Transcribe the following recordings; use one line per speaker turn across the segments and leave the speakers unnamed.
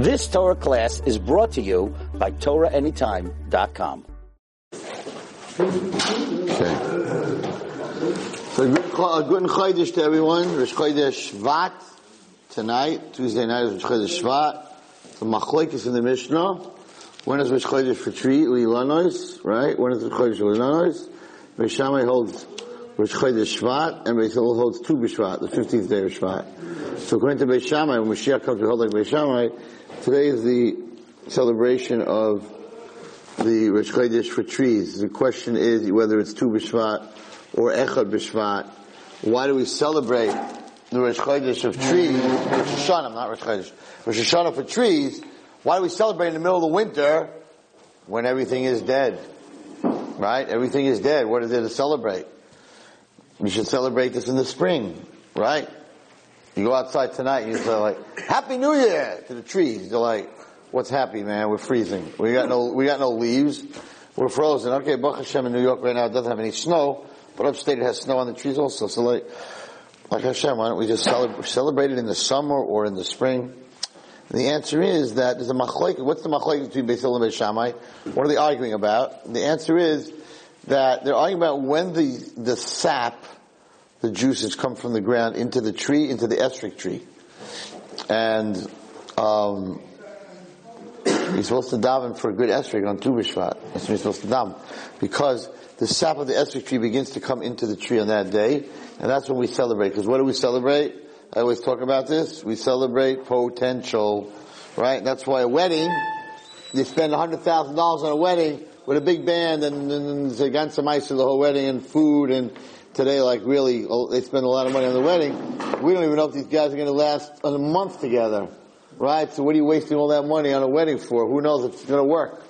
This Torah class is brought to you by TorahAnytime.com.
Okay. So good, a uh, good Chodesh to everyone. Rosh Chodesh Shvat tonight. Tuesday night is Rosh Chodesh Shvat. The Machlekes in the Mishnah. When is Rosh Chodesh for Tree Uilanois? Right? When is Rosh Chodesh Uilanois? Beis Shammai holds Rosh Chodesh Shvat, and Beis Hillel holds Tu B'Shvat, the 15th day of Shvat. So according to Beis Shammai, when Mashiach comes, we hold like Beis. Today is the celebration of the Rosh Chodesh for trees. The question is whether it's Tu B'Shvat or Echad B'Shvat. Why do we celebrate the Rosh Chodesh of trees, Rosh Hashanah, not Rosh Chodesh, Rosh Hashanah for trees? Why do we celebrate in the middle of the winter when everything is dead? Right? Everything is dead. What is there to celebrate? We should celebrate this in the spring, right? You go outside tonight and you say like, Happy New Year to the trees. They're like, what's happy, man? We're freezing. We got no, we got no leaves. We're frozen. Okay, Baruch Hashem in New York right now it doesn't have any snow, but upstate it has snow on the trees also. So like, like Hashem, why don't we just celebrate, celebrate it in the summer or in the spring? And the answer is that there's a machloek. What's the machloek between Beis and Beis Shammai? What are they arguing about? The answer is that they're arguing about when the, the sap, the juices come from the ground into the tree, into the esrog tree. And, um, you're supposed to daven for a good esrog on Tu B'Shvat. That's when you're supposed to daven. Because the sap of the esrog tree begins to come into the tree on that day, and that's when we celebrate. Because what do we celebrate? I always talk about this. We celebrate potential, right? That's why a wedding, you spend $100,000 on a wedding with a big band and, and, and against some ice for the whole wedding and food and today like really, oh, they spend a lot of money on the wedding. We don't even know if these guys are going to last a month together. Right? So what are you wasting all that money on a wedding for? Who knows if it's going to work?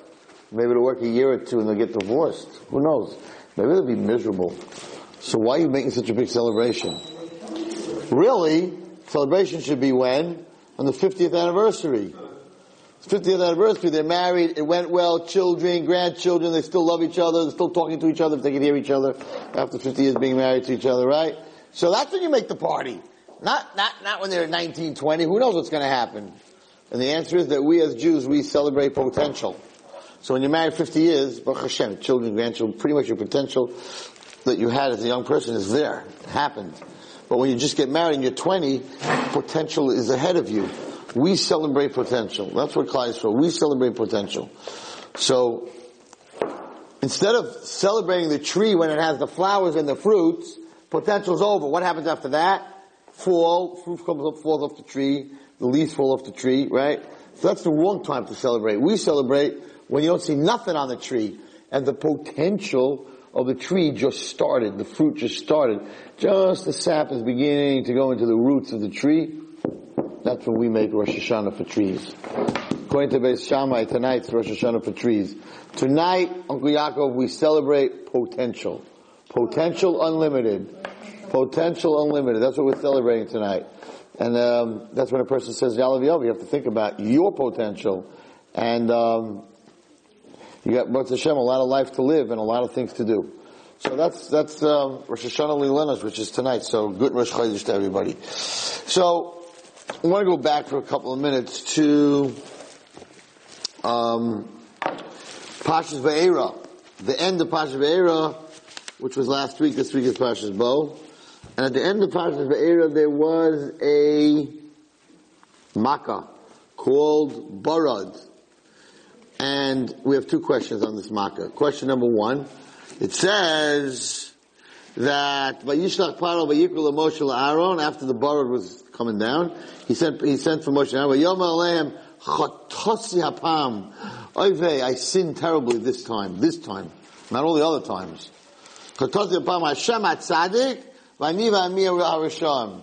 Maybe it'll work a year or two and they'll get divorced. Who knows? Maybe they'll be miserable. So why are you making such a big celebration? Really, celebration should be when? On the 50th anniversary. 50th anniversary, they're married, it went well, children, grandchildren, they still love each other, they're still talking to each other if they can hear each other after 50 years being married to each other, right? So that's when you make the party. Not, not, not when they're 19, 20. Who knows what's to happen? And the answer is that we as Jews, we celebrate potential. So when you're married 50 years, Baruch Hashem, children, grandchildren, pretty much your potential that you had as a young person is there. It happened. But when you just get married and you're 20, potential is ahead of you. We celebrate potential. That's what Klai is for. We celebrate potential. So, instead of celebrating the tree when it has the flowers and the fruits, potential's over. What happens after that? Fall, fruit comes up, falls off the tree, the leaves fall off the tree, right? So that's the wrong time to celebrate. We celebrate when you don't see nothing on the tree and the potential of the tree just started, the fruit just started. Just the sap is beginning to go into the roots of the tree. That's when we make Rosh Hashanah for trees. According to Beis Shammai, tonight's Rosh Hashanah for trees. Tonight, Uncle Yaakov, we celebrate potential. Potential unlimited. Potential unlimited. That's what we're celebrating tonight. And um, that's when a person says Yalav Yov, you have to think about your potential. And um, you got, Baruch Hashem, a lot of life to live and a lot of things to do. So that's, that's, um, Rosh Hashanah Lilenos, which is tonight. So good Rosh Chodesh to everybody. So, I want to go back for a couple of minutes to, um, Pashas Va'eira. The end of Pashas Va'eira, which was last week, this week is Pashas Bo. And at the end of Pashas Va'eira, there was a Makkah called Barad. And we have two questions on this Makkah. Question number one, it says that Vayishlach Paro Vayikul Moshe Aaron after the Barad was coming down, he sent he sent for Moshe. Yom Aleim Chatosi Hapam. Oivei, I sinned terribly this time. This time, not all the other times. Chatosi Hapam Hashem Atzadik Vayniva Amir Harisham.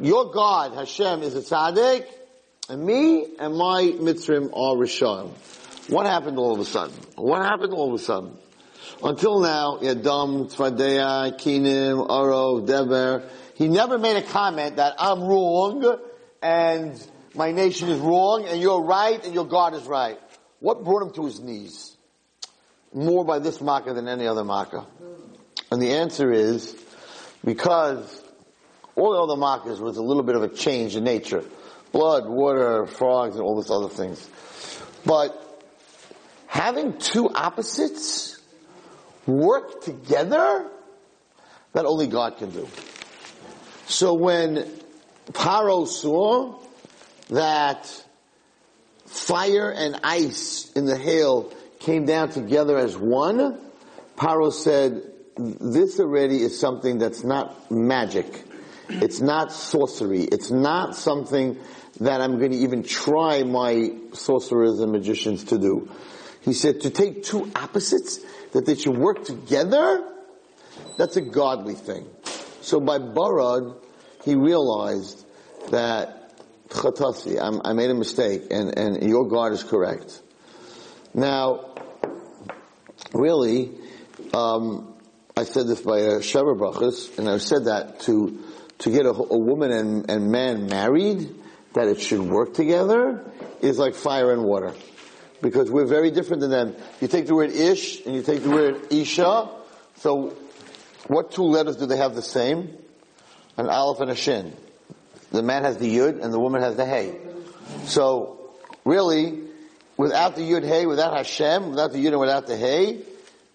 Your God Hashem is a tzaddik, and me and my mitzrim are rishon. What happened all of a sudden? What happened all of a sudden? Until now, Yadam, Tzvadeya, Kinim, Aro, Deber, he never made a comment that I'm wrong and my nation is wrong and you're right and your God is right. What brought him to his knees? More by this makkah than any other makkah. And the answer is because all the other makkahs was a little bit of a change in nature. blood, water, frogs, and all these other things. But having two opposites work together, that only God can do. So when Paro saw that fire and ice in the hail came down together as one, Paro said, this already is something that's not magic. It's not sorcery. It's not something that I'm going to even try my sorcerers and magicians to do. He said to take two opposites, that they should work together, that's a godly thing. So by Barad, he realized that Chatasi, i made a mistake, and, and your God is correct. Now, really, um, I said this by a Sheva Brachas, and I said that to to get a, a woman and, and man married, that it should work together, is like fire and water. Because we're very different than them. You take the word ish and you take the word isha, so what two letters do they have the same? An aleph and a shin. The man has the yud and the woman has the hey. So, really, without the yud hey, without Hashem, without the yud and without the hey,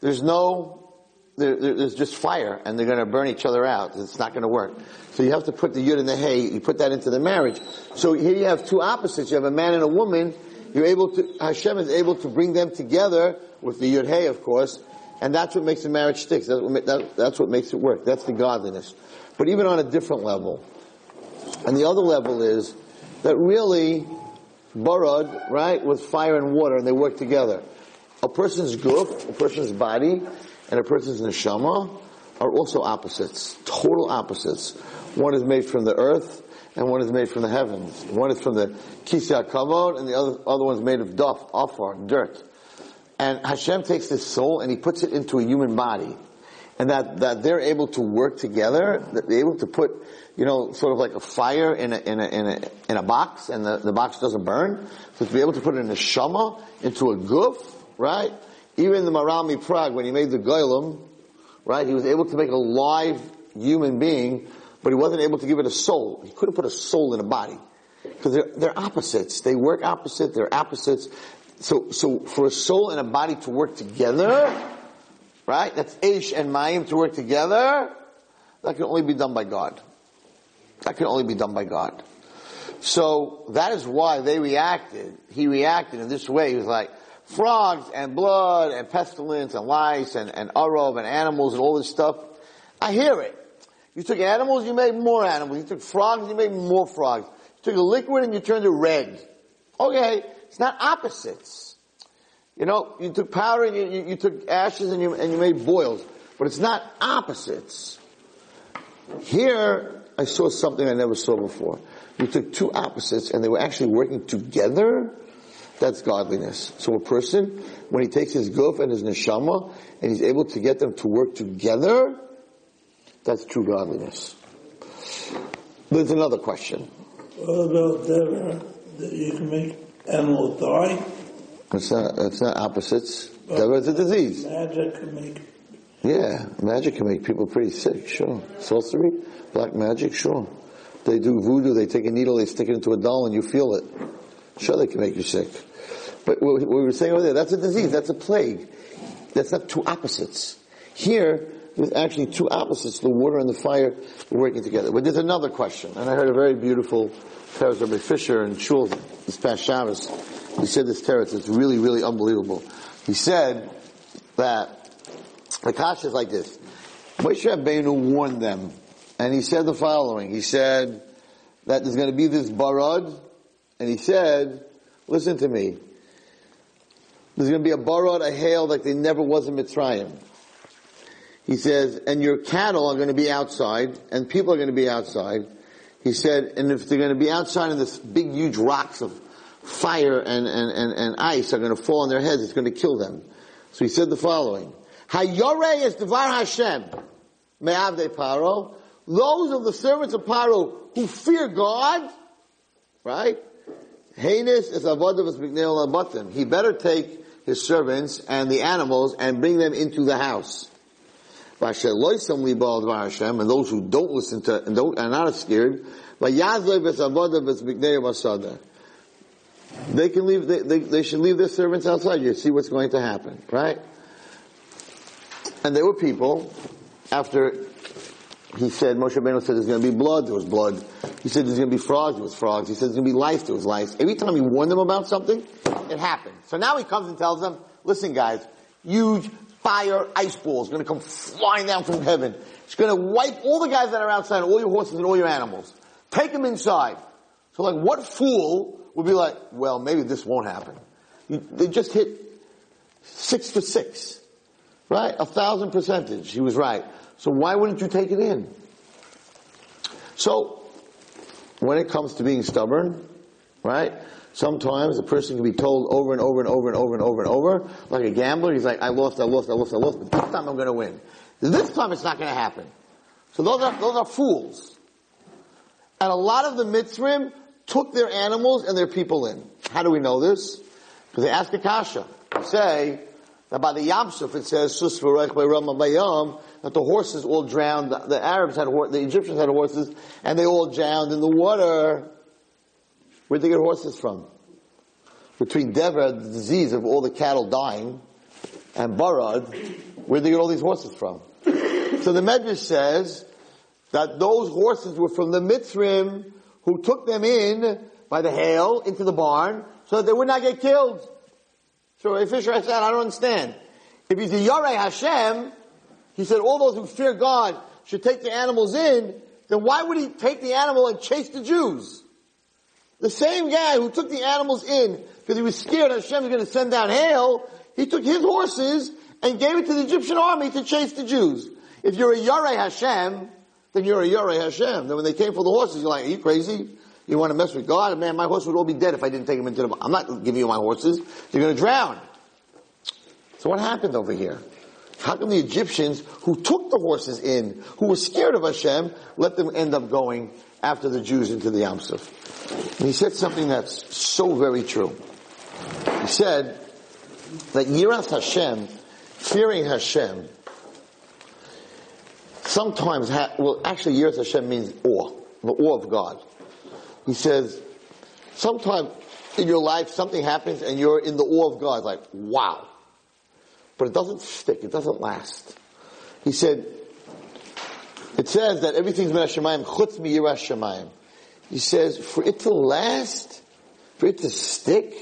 there's no there, there's just fire and they're going to burn each other out. It's not going to work. So you have to put the yud and the hay, you put that into the marriage. So here you have two opposites. You have a man and a woman. You're able to, Hashem is able to bring them together with the yud hay, of course, and that's what makes the marriage stick. That's what, that, that's what makes it work. That's the godliness. But even on a different level. And the other level is that really, Barad, right, with fire and water, and they work together. A person's goof, a person's body, and a person's neshama are also opposites, total opposites. One is made from the earth, and one is made from the heavens. One is from the kisya kavod, and the other, other one is made of duff, afar, dirt. And Hashem takes this soul and He puts it into a human body. And that, that they're able to work together, that they're able to put, you know, sort of like a fire in a, in a, in a, in a box, and the, the box doesn't burn. So to be able to put in a neshama into a goof, right? Even the Maharal MiPrag, when he made the Golem, right, he was able to make a live human being, but he wasn't able to give it a soul. He couldn't put a soul in a body. Because they're, they're opposites. They work opposite, they're opposites. So, so for a soul and a body to work together, right, that's Eish and Mayim to work together, that can only be done by God. That can only be done by God. So that is why they reacted. He reacted in this way. He was like, frogs and blood and pestilence and lice and, and arov and animals and all this stuff. I hear it. You took animals, you made more animals. You took frogs, you made more frogs. You took a liquid and you turned it red. Okay, it's not opposites. You know, you took powder and you, you, you took ashes and you, and you made boils. But it's not opposites. Here, I saw something I never saw before. You took two opposites and they were actually working together that's godliness. So a person, when he takes his guf and his neshama, and he's able to get them to work together, that's true godliness. There's another question.
What about that, uh, that you can make animals die?
It's not, it's not opposites. That was a disease.
Magic can make
yeah, magic can make people pretty sick, sure. Sorcery, black magic, sure. They do voodoo, they take a needle, they stick it into a doll and you feel it. Sure, they can make you sick. But what we were saying over there, that's a disease, that's a plague. That's not two opposites. Here, there's actually two opposites, the water and the fire working together. But there's another question, and I heard a very beautiful Teretz Rabbi Fisher and Shul this past Shabbos. He said this Teretz, it's really, really unbelievable. He said that the Kasha is like this. Moshe Rabbeinu warned them, and he said the following. He said that there's going to be this barad, and he said, listen to me, there's going to be a barad, a hail like there never was in Mitzrayim. He says, and your cattle are going to be outside, and people are going to be outside. He said, and if they're going to be outside and this big huge rocks of fire and, and, and, and ice are going to fall on their heads, it's going to kill them. So he said the following, Hayore is Devar Hashem, Me'avde Paro, those of the servants of Paro who fear God, right? Heinous is avodav mikneel abatim. He better take his servants and the animals and bring them into the house. And those who don't listen to and don't are not scared. They can leave. They, they, they should leave their servants outside. You see what's going to happen, right? And there were people after he said Moshe Rabbeinu said there's going to be blood. There was blood. He said there's going to be frogs. There was frogs. He said there's going to be lice. There was lice. Every time he warned them about something, it happened. So now he comes and tells them, "Listen, guys, huge fire ice ball is going to come flying down from heaven. It's going to wipe all the guys that are outside, all your horses and all your animals. Take them inside." So, like, what fool would be like, "Well, maybe this won't happen"? You, they just hit six for six, right? A thousand percentage. He was right. So why wouldn't you take it in? So, when it comes to being stubborn, right? Sometimes a person can be told over and over and over and over and over and over, like a gambler, he's like, I lost, I lost, I lost, I lost, but this time I'm gonna win. This time it's not gonna happen. So those are, those are fools. And a lot of the Mitzrim took their animals and their people in. How do we know this? Because they ask Akasha. Say that by the Yamsuf it says, that the horses all drowned, the Arabs had, the Egyptians had horses, and they all drowned in the water. Where'd they get horses from? Between Dever, the disease of all the cattle dying, and Barad, where'd they get all these horses from? So the Medrash says that those horses were from the Mitzrim who took them in by the hail into the barn so that they would not get killed. So a Fisher said, I don't understand. If he's a Yarei Hashem, he said all those who fear God should take the animals in, then why would he take the animal and chase the Jews? The same guy who took the animals in because he was scared Hashem was going to send down hail, he took his horses and gave it to the Egyptian army to chase the Jews. If you're a Yarei Hashem, then you're a Yarei Hashem. Then when they came for the horses, you're like, are you crazy? You want to mess with God? Man, my horse would all be dead if I didn't take them into the, I'm not giving you my horses. You're going to drown. So what happened over here? How come the Egyptians who took the horses in, who were scared of Hashem, let them end up going after the Jews into the Yamsuf? And he said something that's so very true. He said that Yiras Hashem, fearing Hashem, sometimes, ha- well, actually Yiras Hashem means awe, the awe of God. He says, sometimes in your life something happens and you're in the awe of God, like, wow. But it doesn't stick, it doesn't last. He said, it says that everything's min Hashemayim, chutz mi yiras Shemayim. He says, for it to last, for it to stick,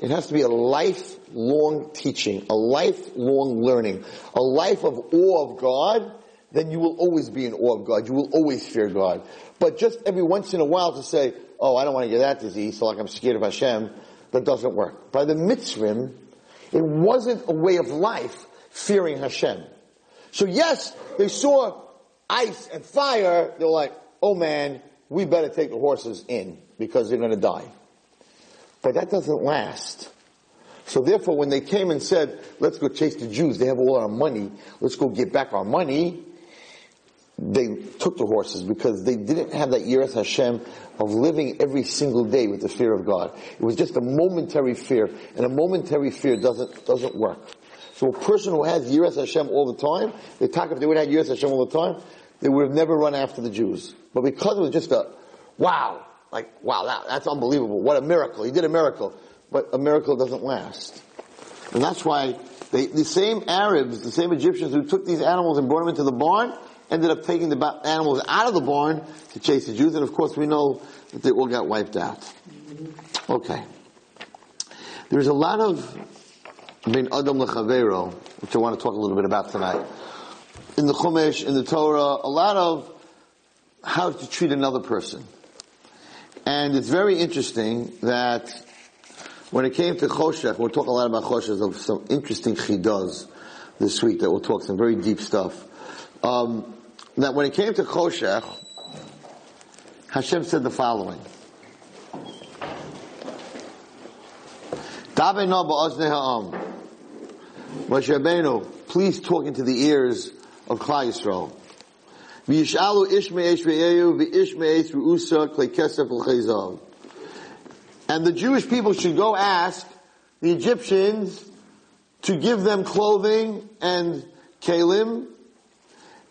it has to be a lifelong teaching, a lifelong learning, a life of awe of God, then you will always be in awe of God. You will always fear God. But just every once in a while to say, oh, I don't want to get that disease, so like I'm scared of Hashem, that doesn't work. By the Mitzrim, it wasn't a way of life fearing Hashem. So yes, they saw ice and fire, they're like, oh man, we better take the horses in because they're going to die. But that doesn't last. So therefore, when they came and said, let's go chase the Jews, they have all our money, let's go get back our money, they took the horses because they didn't have that Yiras Hashem of living every single day with the fear of God. It was just a momentary fear, and a momentary fear doesn't, doesn't work. So a person who has Yiras Hashem all the time, they talk if they would have Yiras Hashem all the time, they would have never run after the Jews. But because it was just a, wow, like, wow, that, that's unbelievable. What a miracle. He did a miracle. But a miracle doesn't last. And that's why they, the same Arabs, the same Egyptians who took these animals and brought them into the barn, ended up taking the animals out of the barn to chase the Jews, and of course we know that they all got wiped out. Okay. There's a lot of bin Adam lechavero, which I want to talk a little bit about tonight. In the Chumash, in the Torah, a lot of how to treat another person. And it's very interesting that when it came to Choshech, we'll talk a lot about Choshech, of some interesting chidas this week that we'll talk some very deep stuff. Um, that when it came to Choshech, Hashem said the following. Moshe Rabbeinu, please talk into the ears of Klal Yisrael. V'yishalu klei kesef. And the Jewish people should go ask the Egyptians to give them clothing and kalim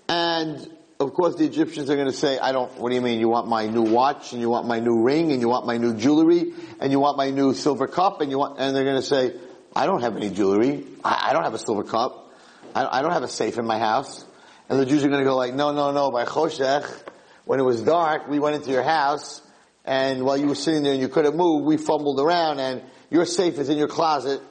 And of course the Egyptians are going to say, I don't, what do you mean? You want my new watch and you want my new ring and you want my new jewelry and you want my new silver cup and you want, and they're going to say, I don't have any jewelry. I, I don't have a silver cup. I, I don't have a safe in my house. And the Jews are going to go like, no, no, no, by Choshech, when it was dark, we went into your house and while you were sitting there and you couldn't move, we fumbled around and your safe is in your closet.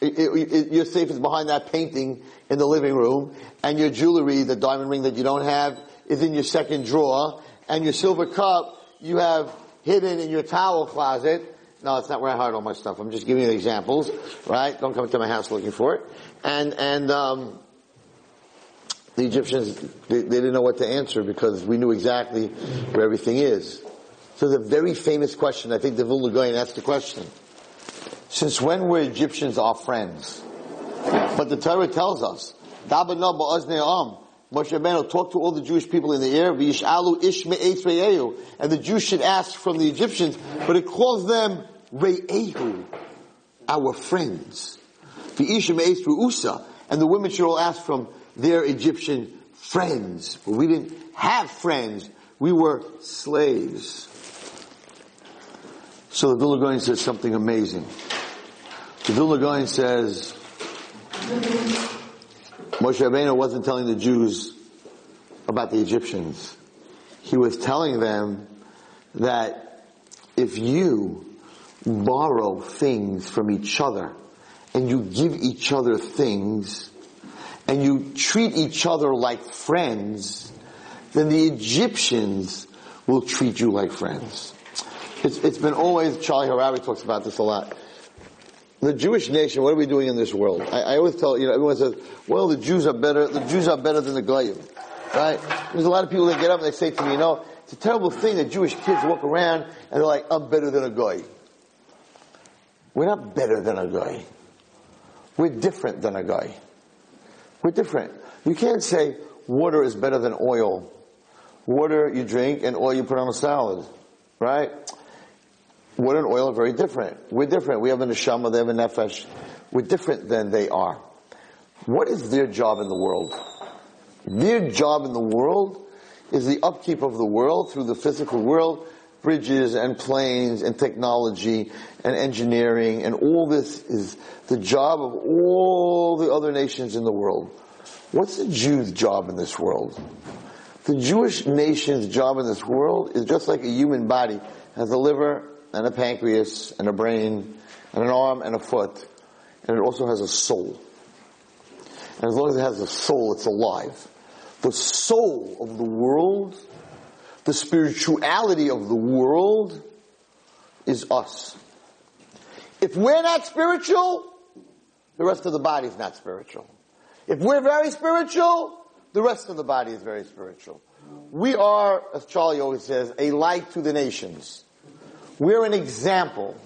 It, it, it, your safe is behind that painting in the living room, and your jewelry, the diamond ring that you don't have, is in your second drawer, and your silver cup you have hidden in your towel closet. No, it's not where I hide all my stuff. I'm just giving you examples, right? Don't come to my house looking for it. And and um, the Egyptians they, they didn't know what to answer because we knew exactly where everything is. So the very famous question, I think the Vilna Gaon asked the question. Since when were Egyptians our friends? But the Torah tells us, Moshe Rabbeinu talked to all the Jewish people in the air, and the Jews should ask from the Egyptians, but it calls them Re'ehu, our friends. And the women should all ask from their Egyptian friends. But we didn't have friends. We were slaves. So the Vilna Gaon says something amazing. The Vilna Gaon says, Moshe Rabbeinu wasn't telling the Jews about the Egyptians. He was telling them that if you borrow things from each other and you give each other things and you treat each other like friends, then the Egyptians will treat you like friends. It's, it's been always, Charlie Harary talks about this a lot. The Jewish nation, what are we doing in this world? I, I always tell, you know, everyone says, well, the Jews are better, the Jews are better than the Goyim. Right? There's a lot of people that get up and they say to me, you know, it's a terrible thing that Jewish kids walk around and they're like, I'm better than a Goy. We're not better than a Goy. We're different than a Goy. We're different. You can't say water is better than oil. Water you drink and oil you put on a salad. Right? Water and oil are very different. We're different. We have a neshama, they have a nefesh. We're different than they are. What is their job in the world? Their job in the world is the upkeep of the world through the physical world, bridges and planes and technology and engineering and all this is the job of all the other nations in the world. What's the Jew's job in this world? The Jewish nation's job in this world is just like a human body has a liver, and a pancreas and a brain and an arm and a foot. And it also has a soul. And as long as it has a soul, it's alive. The soul of the world, the spirituality of the world is us. If we're not spiritual, the rest of the body is not spiritual. If we're very spiritual, the rest of the body is very spiritual. We are, as Charlie always says, a light to the nations. We're an example.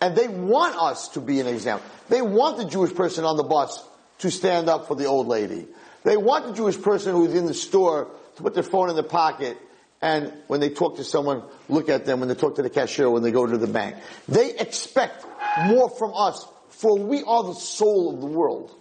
And they want us to be an example. They want the Jewish person on the bus to stand up for the old lady. They want the Jewish person who's in the store to put their phone in their pocket and when they talk to someone, look at them when they talk to the cashier, when they go to the bank. They expect more from us, for we are the soul of the world.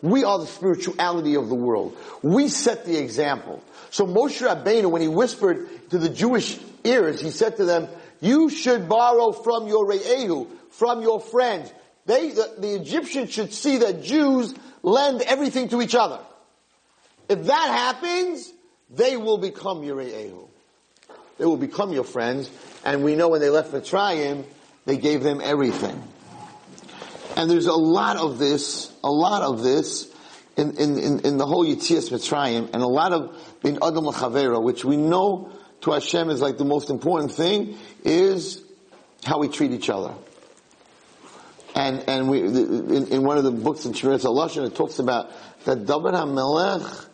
We are the spirituality of the world. We set the example. So Moshe Rabbeinu, when he whispered to the Jewish ears, he said to them, you should borrow from your Re'ehu, from your friends. They, the, the Egyptians should see that Jews lend everything to each other. If that happens, they will become your Re'ehu. They will become your friends. And we know when they left Mitzrayim, they gave them everything. And there's a lot of this, a lot of this in, in, in, in the whole Yitzias Mitzrayim, and a lot of in Adam L'Chavera, which we know to Hashem is like the most important thing is how we treat each other. And, and we, in, in one of the books in Shmiras HaLashon, it talks about that David HaMelech,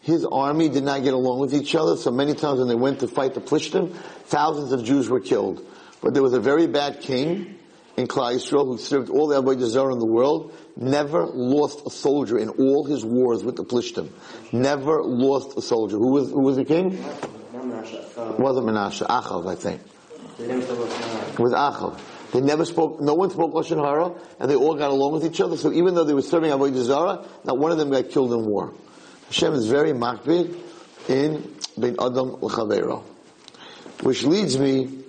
his army did not get along with each other, so many times when they went to fight the Plishtim, thousands of Jews were killed. But there was a very bad king in Klal Yisrael who served all the Avodah Zarah in the world, never lost a soldier in all his wars with the Plishtim. Never lost a soldier. Who was, who was the king? It wasn't Menashe, Achav, I think. It was Achav. They never spoke, no one spoke Lashon Hara, and they all got along with each other, so even though they were serving Avodah Zarah, not one of them got killed in war. Hashem is very makbid in Bein Adam L'Chavero. Which leads me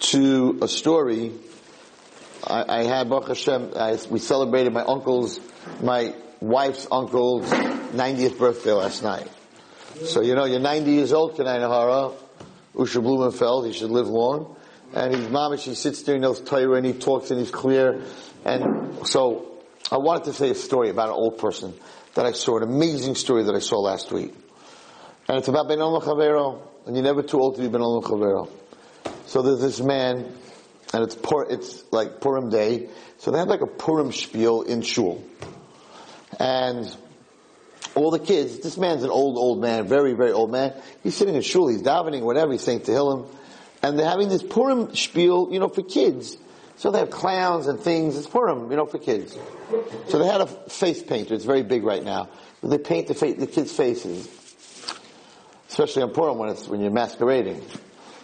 to a story. I, I had Baruch Hashem, I, we celebrated my uncle's, my wife's uncle's 90th birthday last night. So you know, you're 90 years old, Kanai Nahara, Usha Blumenfeld, he should live long. And his mom, she sits there, he knows Torah, and he talks and he's clear. And so, I wanted to say a story about an old person that I saw, an amazing story that I saw last week. And it's about Ben Olam and you're never too old to be Ben Olam. So there's this man, and it's Pur, it's like Purim day, so they have like a Purim spiel in shul. And all the kids, this man's an old, old man, very, very old man. He's sitting in shul, he's davening, whatever, he's saying Tehillim. And they're having this Purim spiel, you know, for kids. So they have clowns and things. It's Purim, you know, for kids. So they had a face painter. It's very big right now. They paint the, fa- the kids' faces, especially on Purim when it's when you're masquerading.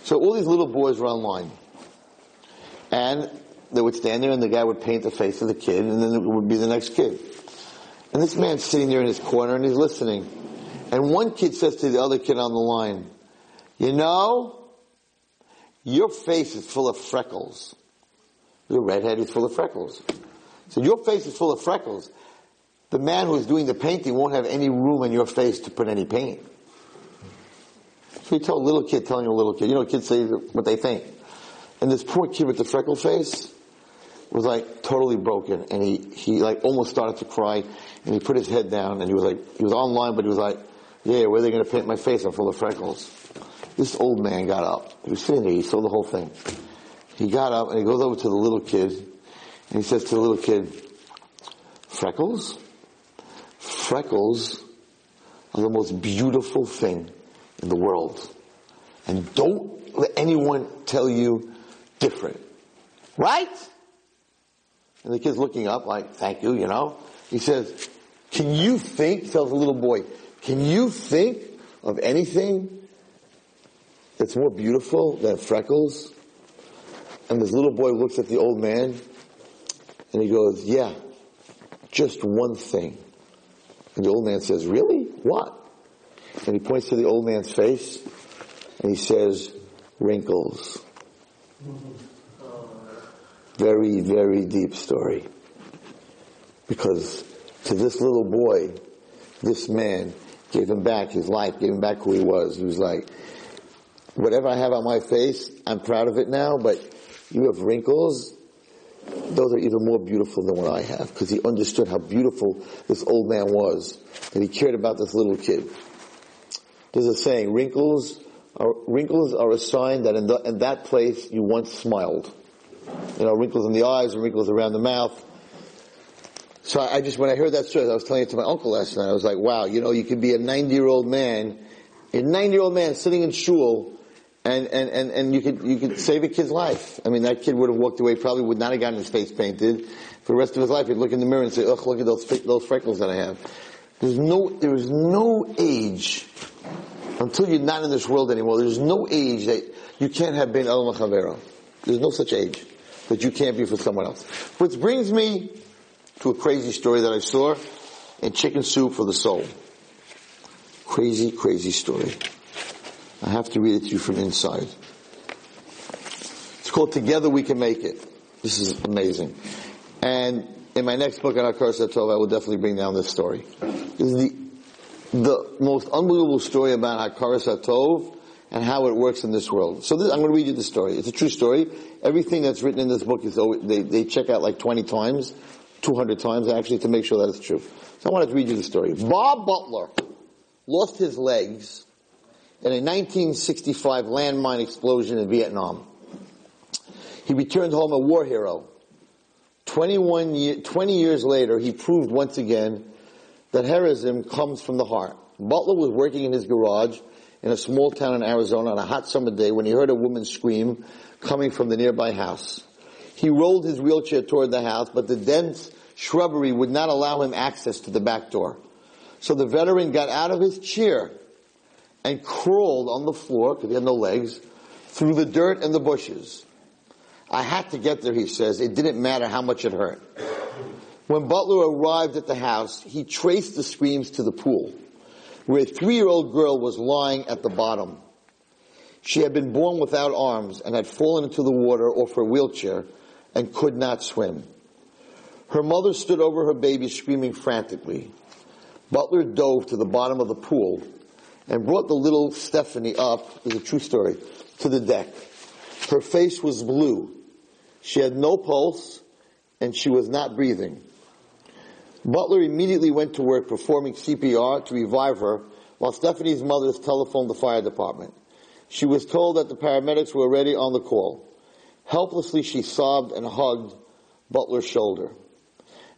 So all these little boys were online, and they would stand there, and the guy would paint the face of the kid, and then it would be the next kid. And this man's sitting there in his corner, and he's listening. And one kid says to the other kid on the line, "You know, your face is full of freckles." You're redhead, is full of freckles. So your face is full of freckles. The man who's doing the painting won't have any room in your face to put any paint. So you tell a little kid telling a little kid, you know, kids say what they think. And this poor kid with the freckle face was like totally broken and he, he like almost started to cry and he put his head down and he was like, he was online but he was like, yeah, where are they going to paint my face? I'm full of freckles. This old man got up. He was sitting there, he saw the whole thing. He got up and he goes over to the little kid and he says to the little kid, freckles? Freckles are the most beautiful thing in the world. And don't let anyone tell you different. Right? And the kid's looking up like, thank you, you know. He says, can you think, tells the little boy, can you think of anything that's more beautiful than freckles? And this little boy looks at the old man and he goes, yeah, just one thing. And the old man says, really? What? And he points to the old man's face and he says, wrinkles. Very, very deep story. Because to this little boy, this man gave him back his life, gave him back who he was. He was like, whatever I have on my face, I'm proud of it now, but you have wrinkles, those are even more beautiful than what I have, because he understood how beautiful this old man was, that he cared about this little kid. There's a saying, wrinkles are, wrinkles are a sign that in, the, in that place you once smiled. You know, wrinkles in the eyes and wrinkles around the mouth. So I just, when I heard that story, I was telling it to my uncle last night, I was like, wow, you know, you could be a 90 year old man, a 90 year old man sitting in shul, and, and, and, and you could, you could save a kid's life. I mean, that kid would have walked away, probably would not have gotten his face painted. For the rest of his life, he'd look in the mirror and say, ugh, look at those, those freckles that I have. There's no, there is no age, until you're not in this world anymore, there's no age that you can't have been El Machavero. There's no such age that you can't be for someone else. Which brings me to a crazy story that I saw in Chicken Soup for the Soul. Crazy, crazy story. I have to read it to you from inside. It's called Together We Can Make It. This is amazing. And in my next book on Hakaras Tov, I will definitely bring down this story. This is the, the most unbelievable story about Hakaras Tov and how it works in this world. So this, I'm going to read you the story. It's a true story. Everything that's written in this book is, they, they check out like 20 times, 200 times actually to make sure that it's true. So I wanted to read you the story. Bob Butler lost his legs in a 1965 landmine explosion in Vietnam. He returned home a war hero. 21 year, 20 years later, he proved once again that heroism comes from the heart. Butler was working in his garage in a small town in Arizona on a hot summer day when he heard a woman scream coming from the nearby house. He rolled his wheelchair toward the house, but the dense shrubbery would not allow him access to the back door. So the veteran got out of his chair and crawled on the floor, because he had no legs, through the dirt and the bushes. I had to get there, he says. It didn't matter how much it hurt. When Butler arrived at the house, he traced the screams to the pool. Where a three-year-old girl was lying at the bottom. She had been born without arms and had fallen into the water off her wheelchair and could not swim. Her mother stood over her baby screaming frantically. Butler dove to the bottom of the pool and brought the little Stephanie up, this is a true story, to the deck. Her face was blue. She had no pulse and she was not breathing. Butler immediately went to work performing CPR to revive her while Stephanie's mother telephoned the fire department. She was told that the paramedics were already on the call. Helplessly, she sobbed and hugged Butler's shoulder.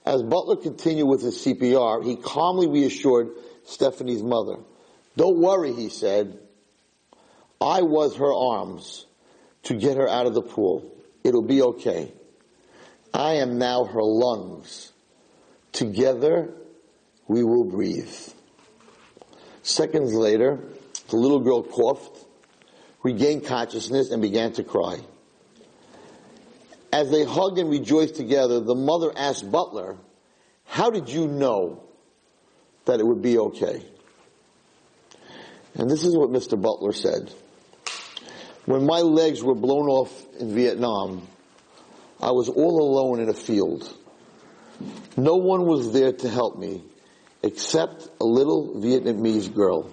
As Butler continued with his CPR, he calmly reassured Stephanie's mother. Don't worry, he said. I was her arms to get her out of the pool. It'll be okay. I am now her lungs. Together we will breathe. Seconds later, the little girl coughed, regained consciousness, and began to cry. As they hugged and rejoiced together, the mother asked Butler, How did you know that it would be okay? And this is what Mr. Butler said. When my legs were blown off in Vietnam, I was all alone in a field. No one was there to help me except a little Vietnamese girl.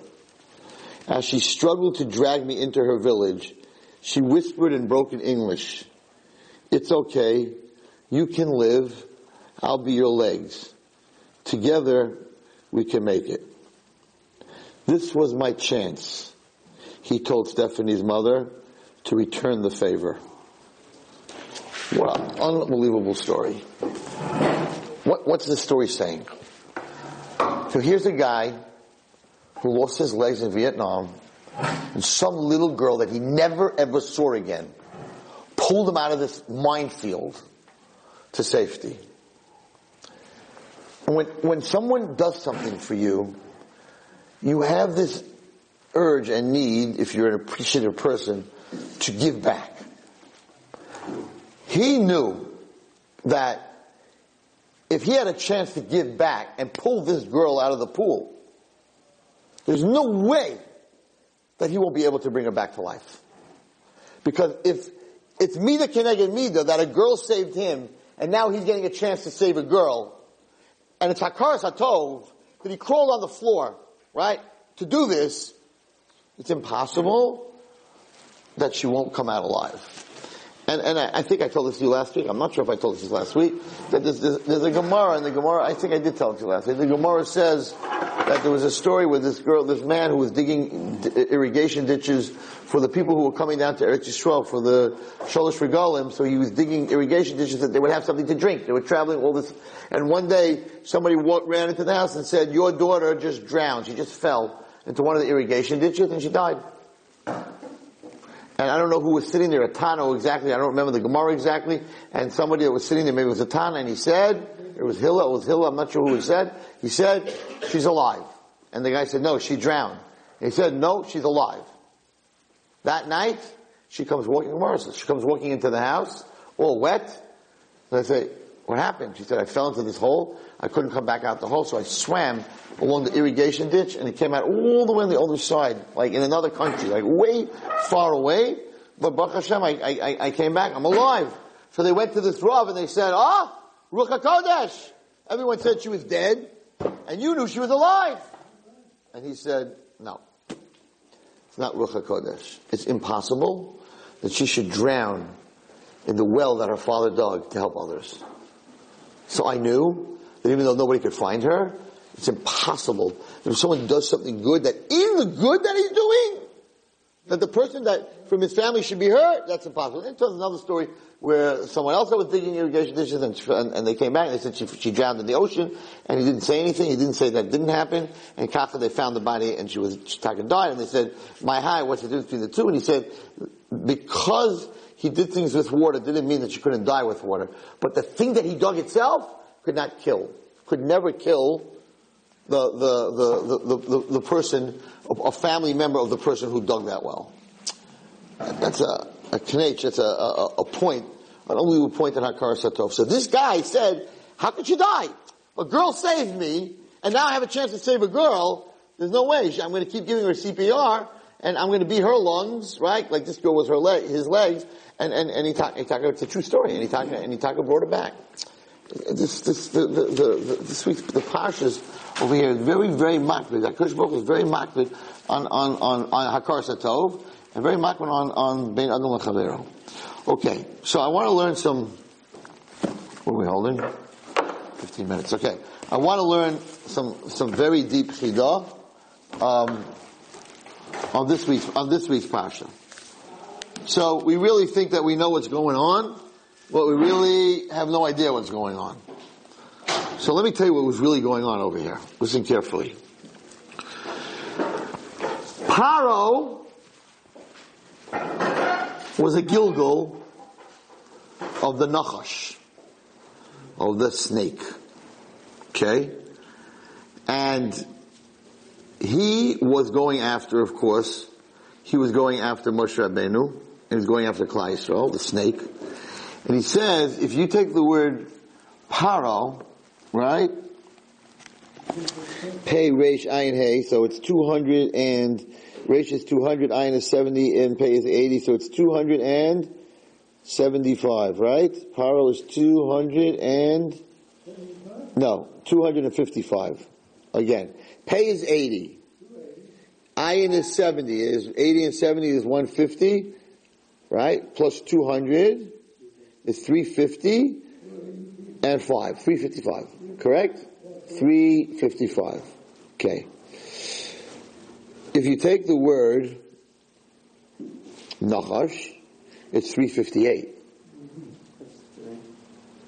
As she struggled to drag me into her village, she whispered in broken English, It's okay. You can live. I'll be your legs. Together, we can make it. This was my chance, he told Stephanie's mother, to return the favor. What an unbelievable story. What, what's this story saying? So here's a guy who lost his legs in Vietnam, and some little girl that he never ever saw again pulled him out of this minefield to safety. When, when someone does something for you, you have this urge and need, if you're an appreciative person, to give back. He knew that if he had a chance to give back and pull this girl out of the pool, there's no way that he won't be able to bring her back to life. Because if it's Mida Keneged Mida that a girl saved him and now he's getting a chance to save a girl, and it's Hakaras Hatov that he crawled on the floor, right, to do this, it's impossible that she won't come out alive. And, and I, I, think I told this to you last week. I'm not sure if I told this last week. That there's, there's, there's, a Gemara, and the Gemara, I think I did tell it to you last week. The Gemara says that there was a story with this girl, this man who was digging irrigation ditches for the people who were coming down to Eretz Yisrael for the Shalosh Regalim. So he was digging irrigation ditches that they would have something to drink. They were traveling all this. And one day, somebody walked, ran into the house and said, your daughter just drowned. She just fell into one of the irrigation ditches and she died. And I don't know who was sitting there, a Tano exactly, I don't remember the Gemara exactly, and somebody that was sitting there, maybe it was a Tana, and he said, it was Hilla, it was Hilla, I'm not sure who he said, he said, she's alive. And the guy said, no, she drowned. And he said, no, she's alive. That night, she comes walking, Gemara she comes walking into the house, all wet, and I say, what happened? She said, I fell into this hole, I couldn't come back out the hole, so I swam along the irrigation ditch, and it came out all the way on the other side, like in another country, like way far away. But Baruch Hashem, I, I, I came back. I'm alive. So they went to this Rav and they said, ah, Ruach HaKodesh. Everyone said she was dead, and you knew she was alive. And he said, no. It's not Ruach HaKodesh. It's impossible that she should drown in the well that her father dug to help others. So I knew that even though nobody could find her, it's impossible if someone does something good, that in the good that he's doing, that the person that from his family should be hurt, that's impossible. And it tells another story where someone else that was digging irrigation ditches and, and, and, they came back and they said she, she drowned in the ocean and he didn't say anything. He didn't say that didn't happen. And Kafka, they found the body and she was stuck and died and they said, my high, what's the difference between the two? And he said, because he did things with water didn't mean that she couldn't die with water. But the thing that he dug itself could not kill. Could never kill the, the, the, the, the, person, a family member of the person who dug that well. That's a, a knech, that's a, a, a point, an unbelievable point in Hakaras Tov. So this guy said, how could you die? A girl saved me, and now I have a chance to save a girl. There's no way. I'm going to keep giving her CPR, and I'm going to beat her lungs, right? Like this girl was her leg, his legs, and and and talked. He. It's a true story, and talked. And talked. Brought her back. This this the the the, this week's the parshas over here very very makbid. Hakadosh Baruch is very makbid on on on on Hakaras Tov, and very makbid on on Bein Adam Lechavero. Okay, so I want to learn some. What are we holding? 15 minutes. Okay. I want to learn some, some very deep chidah, um, on this week's, on this week's parsha. So we really think that we know what's going on, but we really have no idea what's going on. So let me tell you what was really going on over here. Listen carefully. Paro was a Gilgul of the Nachash, of the snake. Okay? And he was going after, of course, he was going after Moshe Rabbeinu, he was going after Klal Yisrael, the snake. And he says, if you take the word paro, right? Pei, Resh, Ayin, Hey, so it's 200 and, Resh is 200, Ayin is 70, and Pei is 80, so it's 275, right? Paro is 200 and, no, 255. Again. Pay is 80. Ayin is 70. Is 80 and 70 is 150, right? Plus 200 is 350 and 5. 355. Correct? 355. Okay. If you take the word Nachash, it's 358.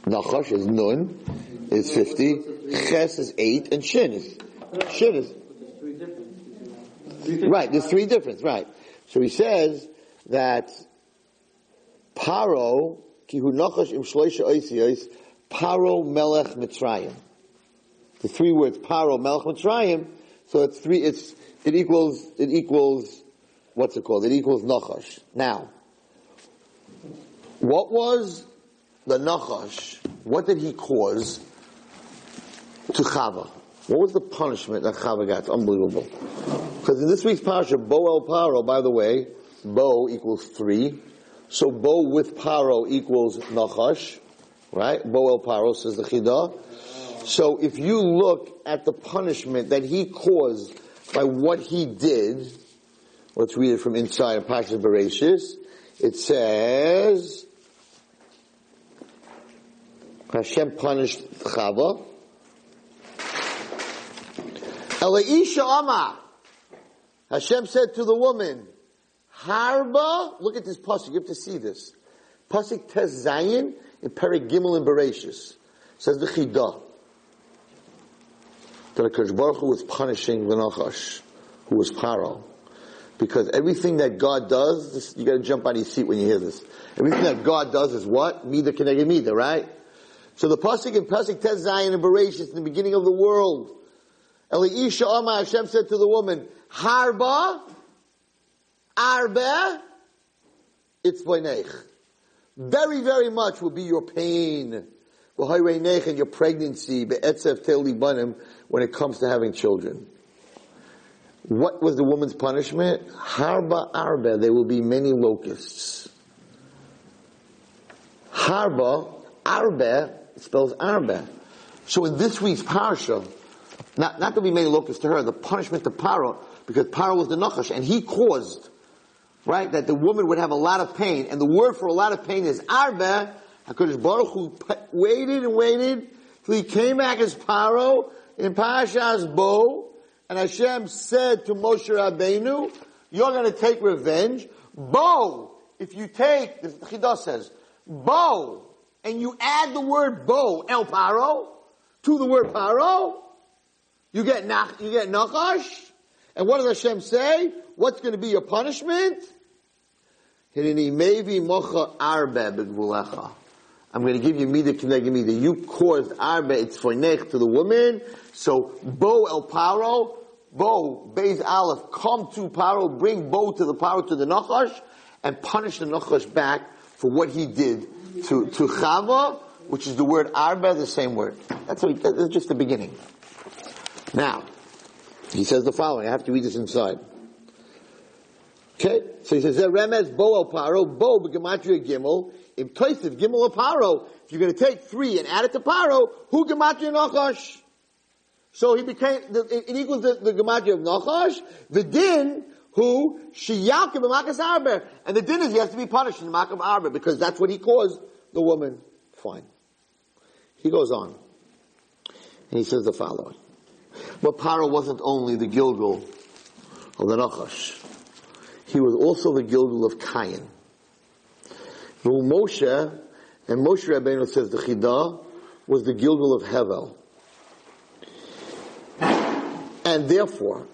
Nachash is Nun, is 50. Ches is 8, and Shin is, Shin is, right, there's three difference, right. So he says that Paro, kihu Nachash im shloisha oisiyos, Paro melech Mitzrayim. The three words, Paro melech Mitzrayim, so it's three, it's, it equals, it equals, what's it called? It equals Nachash. Now, what was the Nachash? What did he cause to Chava? What was the punishment that Chava got? It's unbelievable. Because in this week's parasha, Bo El Paro, by the way, Bo equals three. So Bo with Paro equals Nachash, right? Bo El Paro says the Chidah. So if you look at the punishment that he caused by what he did, let's read it from inside of Pashas Bereshis. It says, Hashem punished Chava. Elaisha Ama. Hashem said to the woman, Harba, look at this pasuk, you have to see this. Pasuk Tes Zayin in Perik Gimel and Bereshis. Says the Chidah. That HaKadosh Baruch Hu was punishing the Nachash, who was Paro. Because everything that God does, this, you gotta jump out of your seat when you hear this. Everything that God does is what? Mida Keneged Mida, right? So the pasuk in pasuk Tes Zayin and Bereshis in the beginning of the world, Eliisha Amma Hashem said to the woman, Harba, Arbe, it's. Very, very much will be your pain. And your pregnancy, when it comes to having children. What was the woman's punishment? Harba Arbe, there will be many locusts. Harba, Arbe, spells Arbe. So in this week's parsha, not, not that we made a locust to her, the punishment to Paro, because Paro was the Nachash, and he caused, right, that the woman would have a lot of pain, and the word for a lot of pain is arba. HaKadosh Baruch Hu waited and waited, till he came back as Paro, in Parashas Bo, and Hashem said to Moshe Rabbeinu, you're gonna take revenge. Bo, if you take, the Chidah says, Bo, and you add the word Bo, El Paro, to the word Paro, you get nach, you get Nachash. And what does Hashem say? What's going to be your punishment? I'm going to give you mida kineged mida. You caused arbe it's for nech to the woman. So bo el paro, bo beis aleph, come to paro, bring bo to the paro to the nachash, and punish the nachash back for what he did to to chava, which is the word arbe, the same word. That's, what, that's just the beginning. Now, He says the following. I have to read this inside. Okay, so he says, Remez bo el paro, bo b'gematria gimel, im toisiv gimel el paro. If you're going to take three and add it to paro, who gematria nachash? So he became, it equals the, the gematria of nachash, the din, who, shiyalke b'makas arber. And the din is he has to be punished in the mak of arber, because that's what he caused the woman. Fine. He goes on. And he says the following. But Paro wasn't only the Gilgul of the Nachash he was also the Gilgul of Cain. Moshe, and Moshe Rabbeinu says the Chidah was the Gilgul of Hevel. And therefore,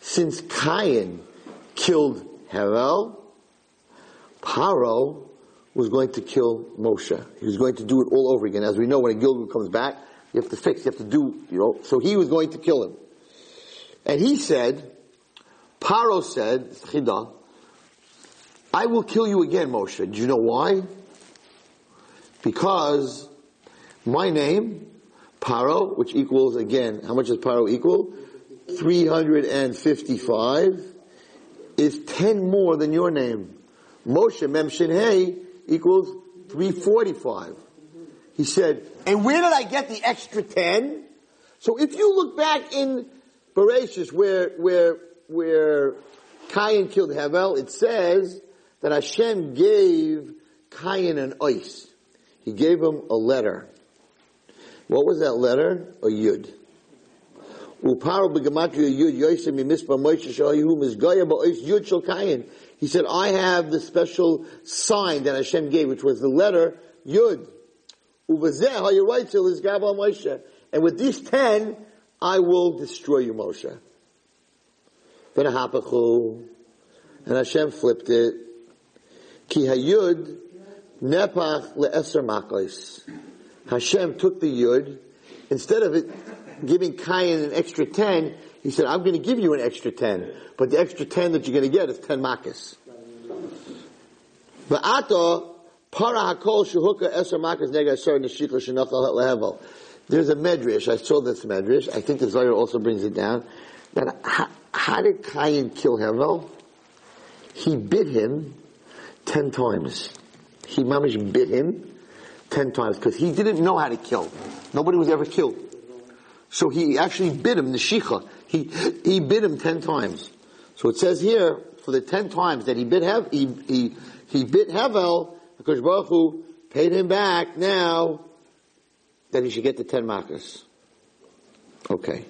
since Cain killed Hevel, Paro was going to kill Moshe. He was going to do it all over again. As we know, when a Gilgul comes back, you have to fix, you have to do, you know. So he was going to kill him. And he said, Paro said, Chidah, I will kill you again, Moshe. Do you know why? Because my name, Paro, which equals again, how much does Paro equal? 355 is 10 more than your name. Moshe Mem Shin equals 345. He said, and where did I get the extra 10? So if you look back in Bereshit where, where, where Cain killed Havel, it says that Hashem gave Cain an ice. He gave him a letter. What was that letter? A yud. He said, I have the special sign that Hashem gave, which was the letter yud. And with these ten, I will destroy you, Moshe. And Hashem flipped it. Ki hayud nepach le'eser makos. Hashem took the yud, instead of it giving Cain an extra ten, he said, I'm going to give you an extra ten, but the extra ten that you're going to get is ten makas. Va'ato para hakol shehuka eser makas nega asar neshikla shenachal lehevel. There's a medrash. I saw this medrash. I think the Zohar also brings it down. That how, how did Cain kill Hevel? He bit him ten times. He mamish bit him ten times because he didn't know how to kill. Nobody was ever killed. So he actually bit him, the shikha. He, he bit him ten times. So it says here, for the ten times that he bit Hev, he, he, he bit Hevel, because Baruch Hu paid him back now that he should get the ten makas. Okay.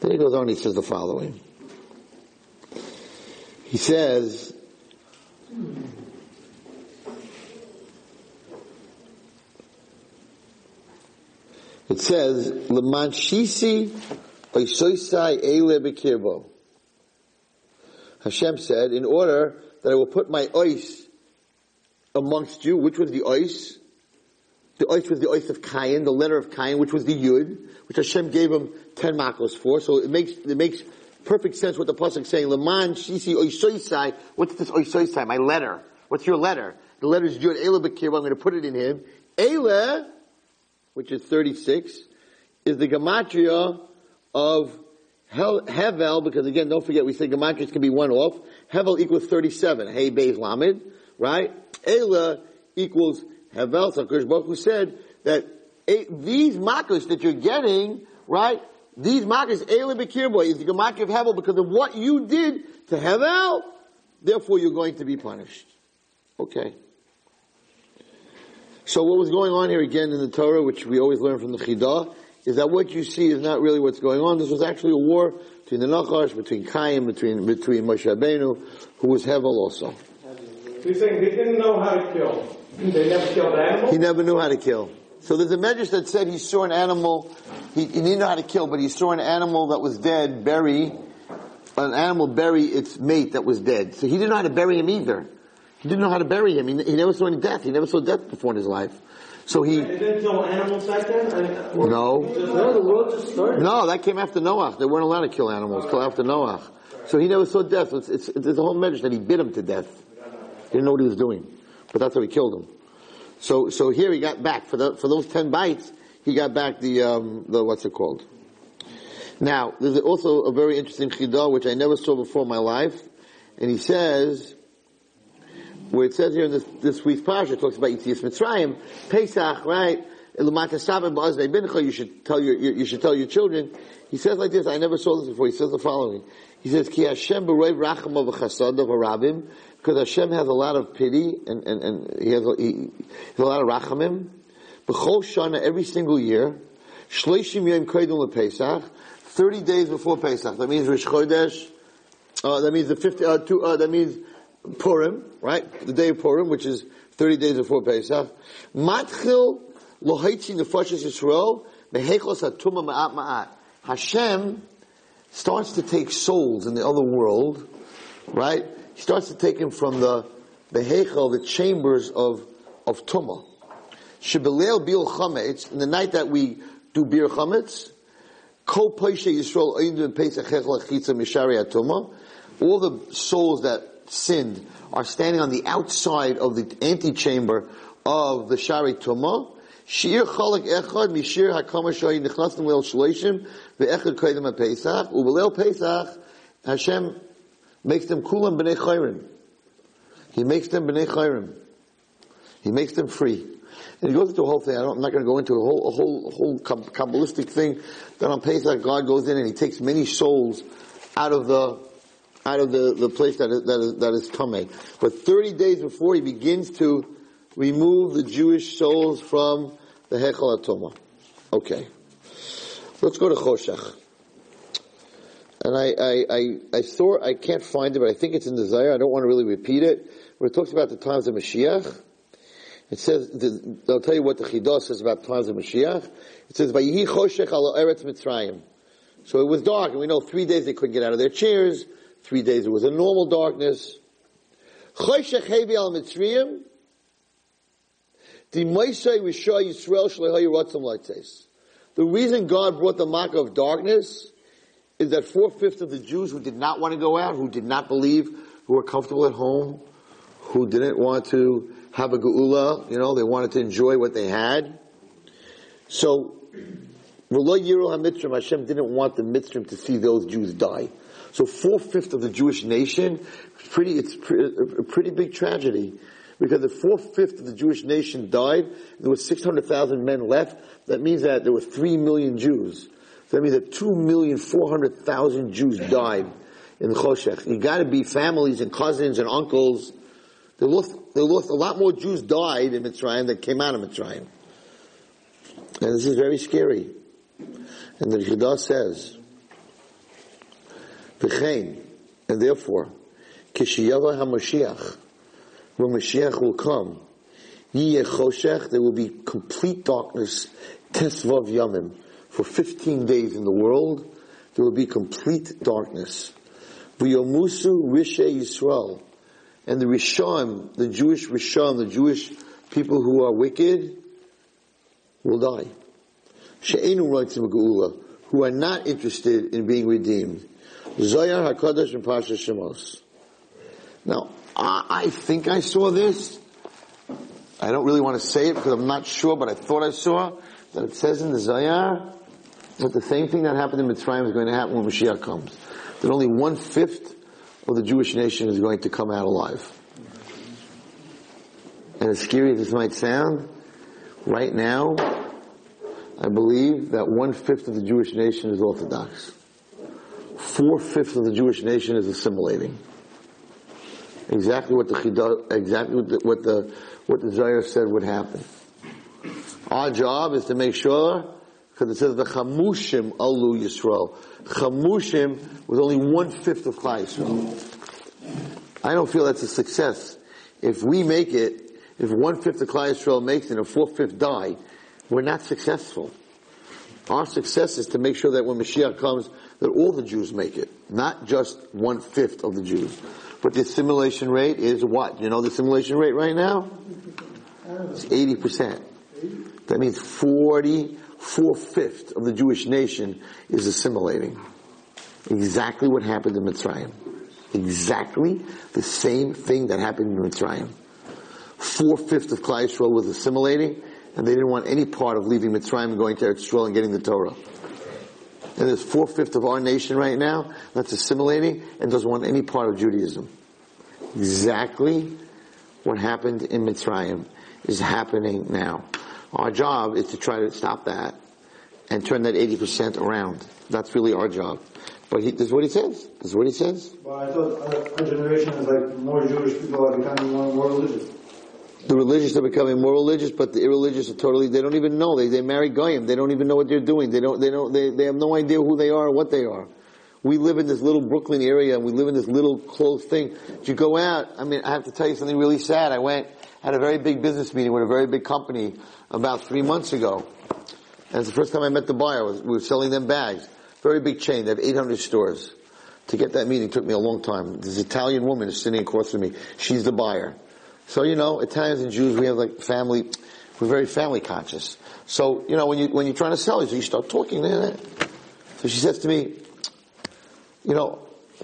Then he goes on, he says the following. He says, it says, Lamanshisi Oisoisai Eile Bekirbo. Hashem said, in order that I will put my ice amongst you, which was the ice? The ice was the ice of Cain, the letter of Cain, which was the Yud, which Hashem gave him ten makos for. So it makes, it makes perfect sense what the pasuk saying. Leman shisi oisoisai. What's this oisoisai? My letter. What's your letter? The letter is Yud Ela Bekir. I'm going to put it in him. Ela, which is 36, is the gematria of Hevel, because again, don't forget, we say gematrias can be one off. Hevel equals 37. Hey, Beis Lamed, right? Ela equals Hevel. So Baruch said that these makos that you're getting, right, these markers, Eile Bekirboy, is the gematria of Hevel because of what you did to Hevel. Therefore, you're going to be punished. Okay. So what was going on here again in the Torah, which we always learn from the Chidah, is that what you see is not really what's going on. This was actually a war between the Nachash, between Cain, between, between Moshe Rabbeinu, who was Hevel also.
You're saying they didn't know how to kill. They never killed animals?
He never knew how to kill. So there's a medrash that said he saw an animal, he, he didn't know how to kill, but he saw an animal that was dead bury, an animal bury its mate that was dead. So he didn't know how to bury him either. He didn't know how to bury him. He, he never saw any death. He never saw death before in his life. So he.
They didn't kill animals back then? I mean, uh,
No.
No, the world just started.
No, that came after Noah. They weren't allowed to kill animals till after Noah. So he never saw death. It's, it's, it's a whole medrash that he bit him to death. He didn't know what he was doing. But that's how he killed him. So, so here he got back for the, for those ten bites. He got back the um, the what's it called? Now, there's also a very interesting chidah which I never saw before in my life, and he says, where it says here in this, this week's parsha, it talks about Yitzias Mitzrayim, Pesach, right? You should tell your, you should tell your children. He says like this. I never saw this before. He says the following. He says, "Ki Hashem b'roiv racham of harabim," because Hashem has a lot of pity and, and, and he, has a, he, he has a lot of rachamim. B'chol shana every single year, shleishim yom koydem lePesach, thirty days before Pesach. That means Rish Chodesh. Uh, that means the fifty. Uh, two, uh, that means Purim, right? The day of Purim, which is thirty days before Pesach. Matchil Lohaitzi nefashis Yisrael mehechos hatuma ma'at ma'at. Hashem starts to take souls in the other world, right? He starts to take him from the the the chambers of of tuma. Shebelel bil chametz in the night that we do bir chametz. Kol poishe Yisrael oindu pesach hechel achitza mishari atuma. All the souls that sinned are standing on the outside of the antechamber of the shari tumah. Shir chalak echad mishir hakama shoyi nechnasnim leil shleishim ve'echad koydem pesach u'beleil pesach Hashem makes them kulam b'nei chayrim. He makes them b'nei chayrim. He makes them free. And he goes into a whole thing. I am not going to go into a whole, a whole, whole kabbalistic thing that on Pesach God goes in and He takes many souls out of the out of the, the place that is, that is, that is Tameh. But 30 days before He begins to remove the Jewish souls from the Hechel Atoma. Okay. Let's go to Choshech. And I, I, I, I saw, I can't find it, but I think it's in the. I don't want to really repeat it. Where it talks about the times of Mashiach. It says, I'll tell you what the Chidah says about the times of Mashiach. It says, Vayihi Choshech ala Eretz Mitzrayim. So it was dark, and we know three days they couldn't get out of their chairs. Three days it was a normal darkness. Choshech Hevi al Mitzrayim. The reason God brought the mark of darkness is that four-fifths of the Jews who did not want to go out, who did not believe, who were comfortable at home, who didn't want to have a geula, you know, they wanted to enjoy what they had. So, Hashem didn't want the Mitzrim to see those Jews die. So four-fifths of the Jewish nation, pretty, it's a pretty big tragedy because the four-fifths of the Jewish nation died, there were 600,000 men left, that means that there were 3 million Jews. So that means that 2,400,000 Jews died in the Choshech. You gotta be families and cousins and uncles. They lost, they lost, a lot more Jews died in Mitzrayim than came out of Mitzrayim. And this is very scary. And the Chidah says, V'chein, and therefore, Kishiyava HaMashiach, when Mashiach will come, Yiyeh Choshech, there will be complete darkness, Tesvav Yamim. For 15 days in the world, there will be complete darkness. V'yomusu Rishay Yisrael. And the Rishon, the Jewish Rishon, the Jewish people who are wicked, will die. She'enu Roitzim Geula, who are not interested in being redeemed. Zoyar HaKadosh and Pasha Shemos. Now, I think I saw this. I don't really want to say it because I'm not sure, but I thought I saw that it says in the Zohar that the same thing that happened in Mitzrayim is going to happen when Mashiach comes. That only one fifth of the Jewish nation is going to come out alive. And as scary as this might sound, right now, I believe that one fifth of the Jewish nation is Orthodox. Four fifths of the Jewish nation is assimilating. Exactly what the Chidah, exactly what the, what the, what the Zohar said would happen. Our job is to make sure, because it says the Chamushim Alu Yisrael. Chamushim was only one fifth of Klal Yisrael. I don't feel that's a success. If we make it, if one fifth of Klal Yisrael makes it and four fifth die, we're not successful. Our success is to make sure that when Mashiach comes, that all the Jews make it, not just one fifth of the Jews. But the assimilation rate is what? You know the assimilation rate right now? It's 80%. That means 44 fifths of the Jewish nation is assimilating. Exactly what happened in Mitzrayim. Exactly the same thing that happened in Mitzrayim. Four fifths of Klal Yisrael was assimilating, and they didn't want any part of leaving Mitzrayim and going to Eretz Yisrael and getting the Torah. And there's four fifths of our nation right now that's assimilating and doesn't want any part of Judaism. Exactly what happened in Mitzrayim is happening now. Our job is to try to stop that and turn that 80% around. That's really our job. But he, this is what he says. This is what he says.
But I thought our, our generation is like more Jewish people are becoming more and more religious.
The religious are becoming more religious, but the irreligious are totally, they don't even know. They, they marry Goyim. They don't even know what they're doing. They don't, they don't, they, they have no idea who they are or what they are. We live in this little Brooklyn area and we live in this little close thing. You go out, I mean, I have to tell you something really sad. I went, had a very big business meeting with a very big company about three months ago. And it's the first time I met the buyer. We were selling them bags. Very big chain. They have 800 stores. To get that meeting took me a long time. This Italian woman is sitting across from me. She's the buyer. So, you know, Italians and Jews, we have like family, we're very family conscious. So, you know, when you, when you're trying to sell, you start talking. Eh? So she says to me, you know,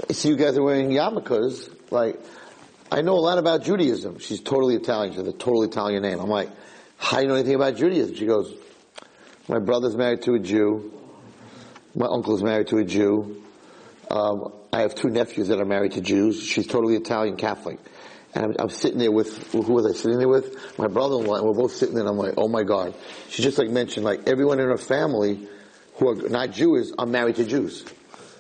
I see you guys are wearing yarmulkes. Like, I know a lot about Judaism. She's totally Italian. She has a totally Italian name. I'm like, how do you know anything about Judaism? She goes, my brother's married to a Jew. My uncle's married to a Jew. Um, I have two nephews that are married to Jews. She's totally Italian Catholic. And I'm, I'm sitting there with, who was I sitting there with? My brother-in-law, and we're both sitting there and I'm like, oh my God. She just like mentioned, like everyone in her family who are not Jewish are married to Jews.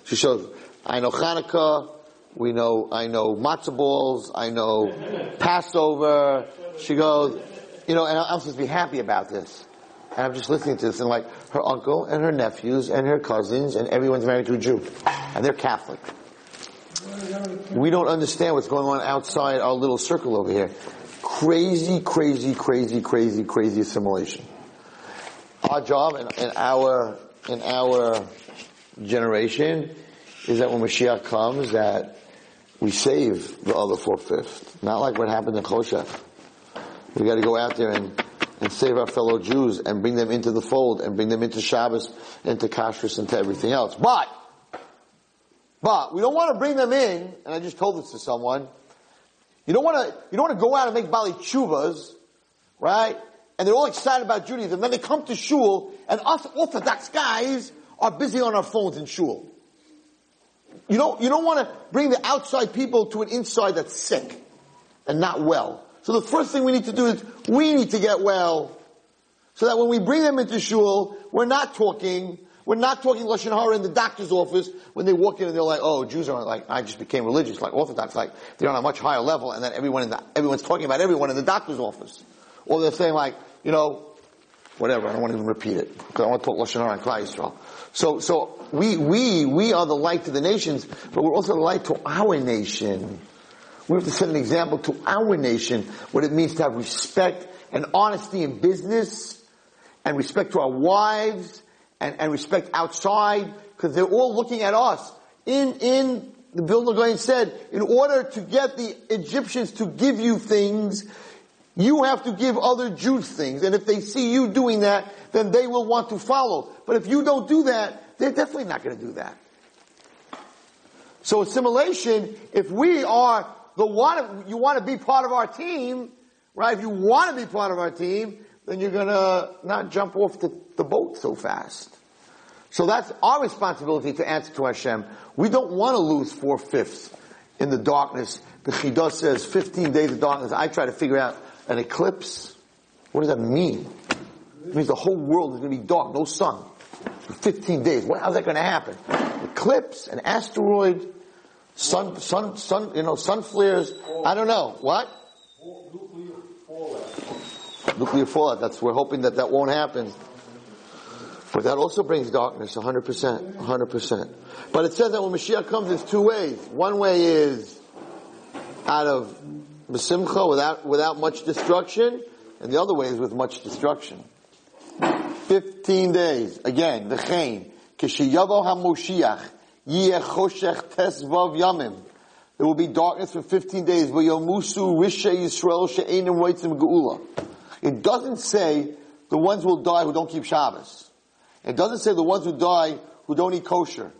She shows, I know Hanukkah, we know, I know matzo balls, I know Passover. She goes, you know, and I'm supposed to be happy about this. And I'm just listening to this and like, her uncle and her nephews and her cousins and everyone's married to a Jew. And they're Catholic. We don't understand what's going on outside our little circle over here. Crazy, crazy, crazy, crazy, crazy assimilation. Our job in, in our, in our generation is that when Mashiach comes that we save the other four-fifths. Not like what happened in Choshech. We gotta go out there and, and save our fellow Jews and bring them into the fold and bring them into Shabbos, into Kashrus, into everything else. But, but we don't want to bring them in, and I just told this to someone, you don't want to, you don't want to go out and make Bali Chuvas, right? And they're all excited about Judaism. Then they come to shul, and us Orthodox guys are busy on our phones in shul. You don't, you don't want to bring the outside people to an inside that's sick and not well. So the first thing we need to do is we need to get well. So that when we bring them into shul, we're not talking, we're not talking Lashon Hara in the doctor's office when they walk in and they're like, oh, Jews are like, I just became religious, like Orthodox, like they're on a much higher level and then everyone in the, everyone's talking about everyone in the doctor's office. Or they're saying like, you know, whatever, I don't want to even repeat it, because I want to put Lashon Hara and Klal Yisrael. So, so, we, we, we are the light to the nations, but we're also the light to our nation. We have to set an example to our nation what it means to have respect and honesty in business, and respect to our wives, and, and respect outside, because they're all looking at us. In, in, the Vilna Gaon said, in order to get the Egyptians to give you things, you have to give other Jews things, and if they see you doing that, then they will want to follow. But if you don't do that, they're definitely not going to do that. So assimilation, if we are the one, you want to be part of our team, right? If you want to be part of our team, then you're going to not jump off the, the boat so fast. So that's our responsibility to answer to Hashem. We don't want to lose four fifths in the darkness. The Chidah says 15 days of darkness. I try to figure out an eclipse. What does that mean? It means the whole world is going to be dark, no sun. For 15 days. What, how's that going to happen? Eclipse, an asteroid, sun, sun, sun, you know, sun flares. I don't know. What?
Nuclear fallout.
Nuclear fallout. That's, we're hoping that that won't happen. But that also brings darkness, 100%, 100%. But it says that when Mashiach comes, there's two ways. One way is out of Besimcha, without, without much destruction, and the other way is with much destruction. 15 days. Again, the chain. Kishiyavo HaMoshiach, Yeh Choshech Tesvav Yamim. There will be darkness for 15 days. V'yomusu Rishe Yisrael she'enim roitzim geula. It doesn't say the ones will die who don't keep Shabbos. It doesn't say the ones who die who don't eat kosher.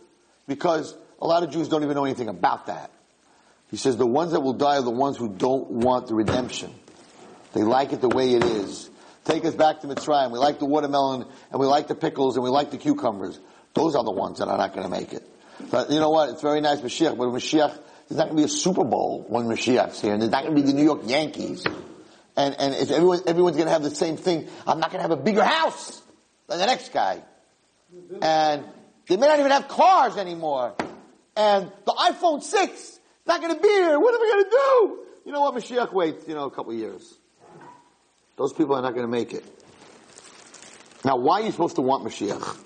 Because a lot of Jews don't even know anything about that. He says the ones that will die are the ones who don't want the redemption. They like it the way it is. Take us back to Mitzrayim. We like the watermelon and we like the pickles and we like the cucumbers. Those are the ones that are not going to make it. But you know what? It's very nice Mashiach, but Mashiach, there's not going to be a Super Bowl when Mashiach's here, and there's not going to be the New York Yankees. And, and if everyone, everyone's going to have the same thing, I'm not going to have a bigger house than the next guy. And they may not even have cars anymore. And the iPhone 6 is not going to be here. What are we going to do? You know what? Mashiach waits, you know, a couple years. Those people are not going to make it. Now, why are you supposed to want Mashiach?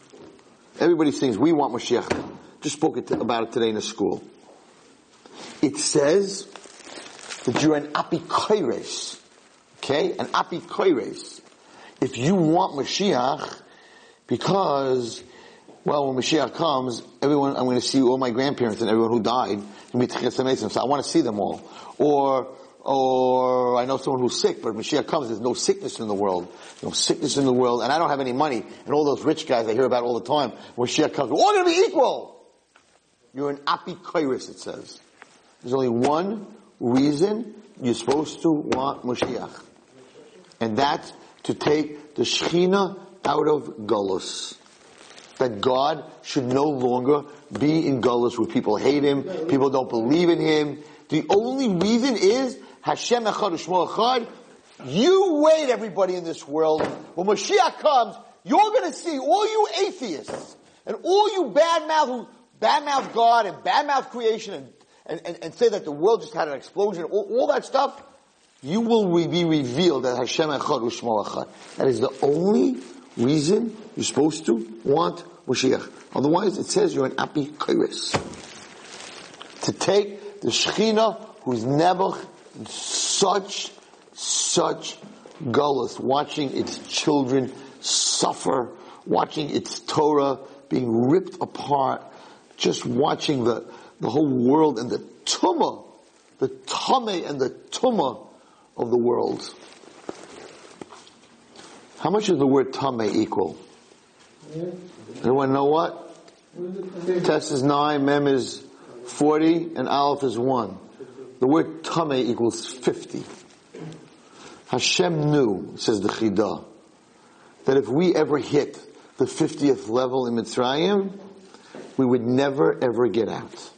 Everybody sings, we want Mashiach. Just spoke about it today in the school. It says that you're an apikoires. Okay? An apikoires. If you want Mashiach, because, well, when Mashiach comes, everyone, I'm going to see all my grandparents and everyone who died. So I want to see them all. Or, or I know someone who's sick, but Mashiach comes, there's no sickness in the world. No sickness in the world, and I don't have any money. And all those rich guys I hear about all the time, when Mashiach comes, we're all going to be equal. You're an apikoris, it says. There's only one reason you're supposed to want Mashiach. And that's to take the Shechina out of Gullus. That God should no longer be in Gullus where people hate Him, people don't believe in Him. The only reason is Hashem Echad Echad. You wait, everybody in this world. When Mashiach comes, you're going to see all you atheists and all you bad mouth who badmouth God and badmouth creation and, and, and, and, say that the world just had an explosion, all, all that stuff, you will be revealed that Hashem Echad U'Shmo Echad. That is the only reason you're supposed to want Mashiach. Otherwise, it says you're an api kairis. To take the Shechina who's never in such, such gullus, watching its children suffer, watching its Torah being ripped apart, just watching the, the whole world and the tumah, the tame and the tumah of the world. How much does the word tame equal? Anyone know what? Test is 9, Mem is 40, and Aleph is 1. The word tame equals 50. Hashem knew, says the Chidah, that if we ever hit the 50th level in Mitzrayim, we would never ever get out.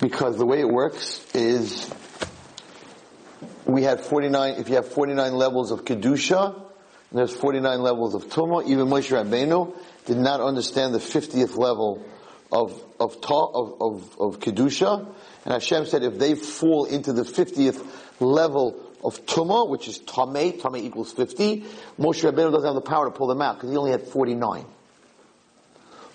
Because the way it works is we had 49, if you have 49 levels of Kedusha, and there's 49 levels of Tumah, even Moshe Rabbeinu did not understand the 50th level of, of, ta, of, of, of Kedusha. And Hashem said if they fall into the 50th level of Tumah, which is Tameh, Tameh equals 50, Moshe Rabbeinu doesn't have the power to pull them out because he only had 49.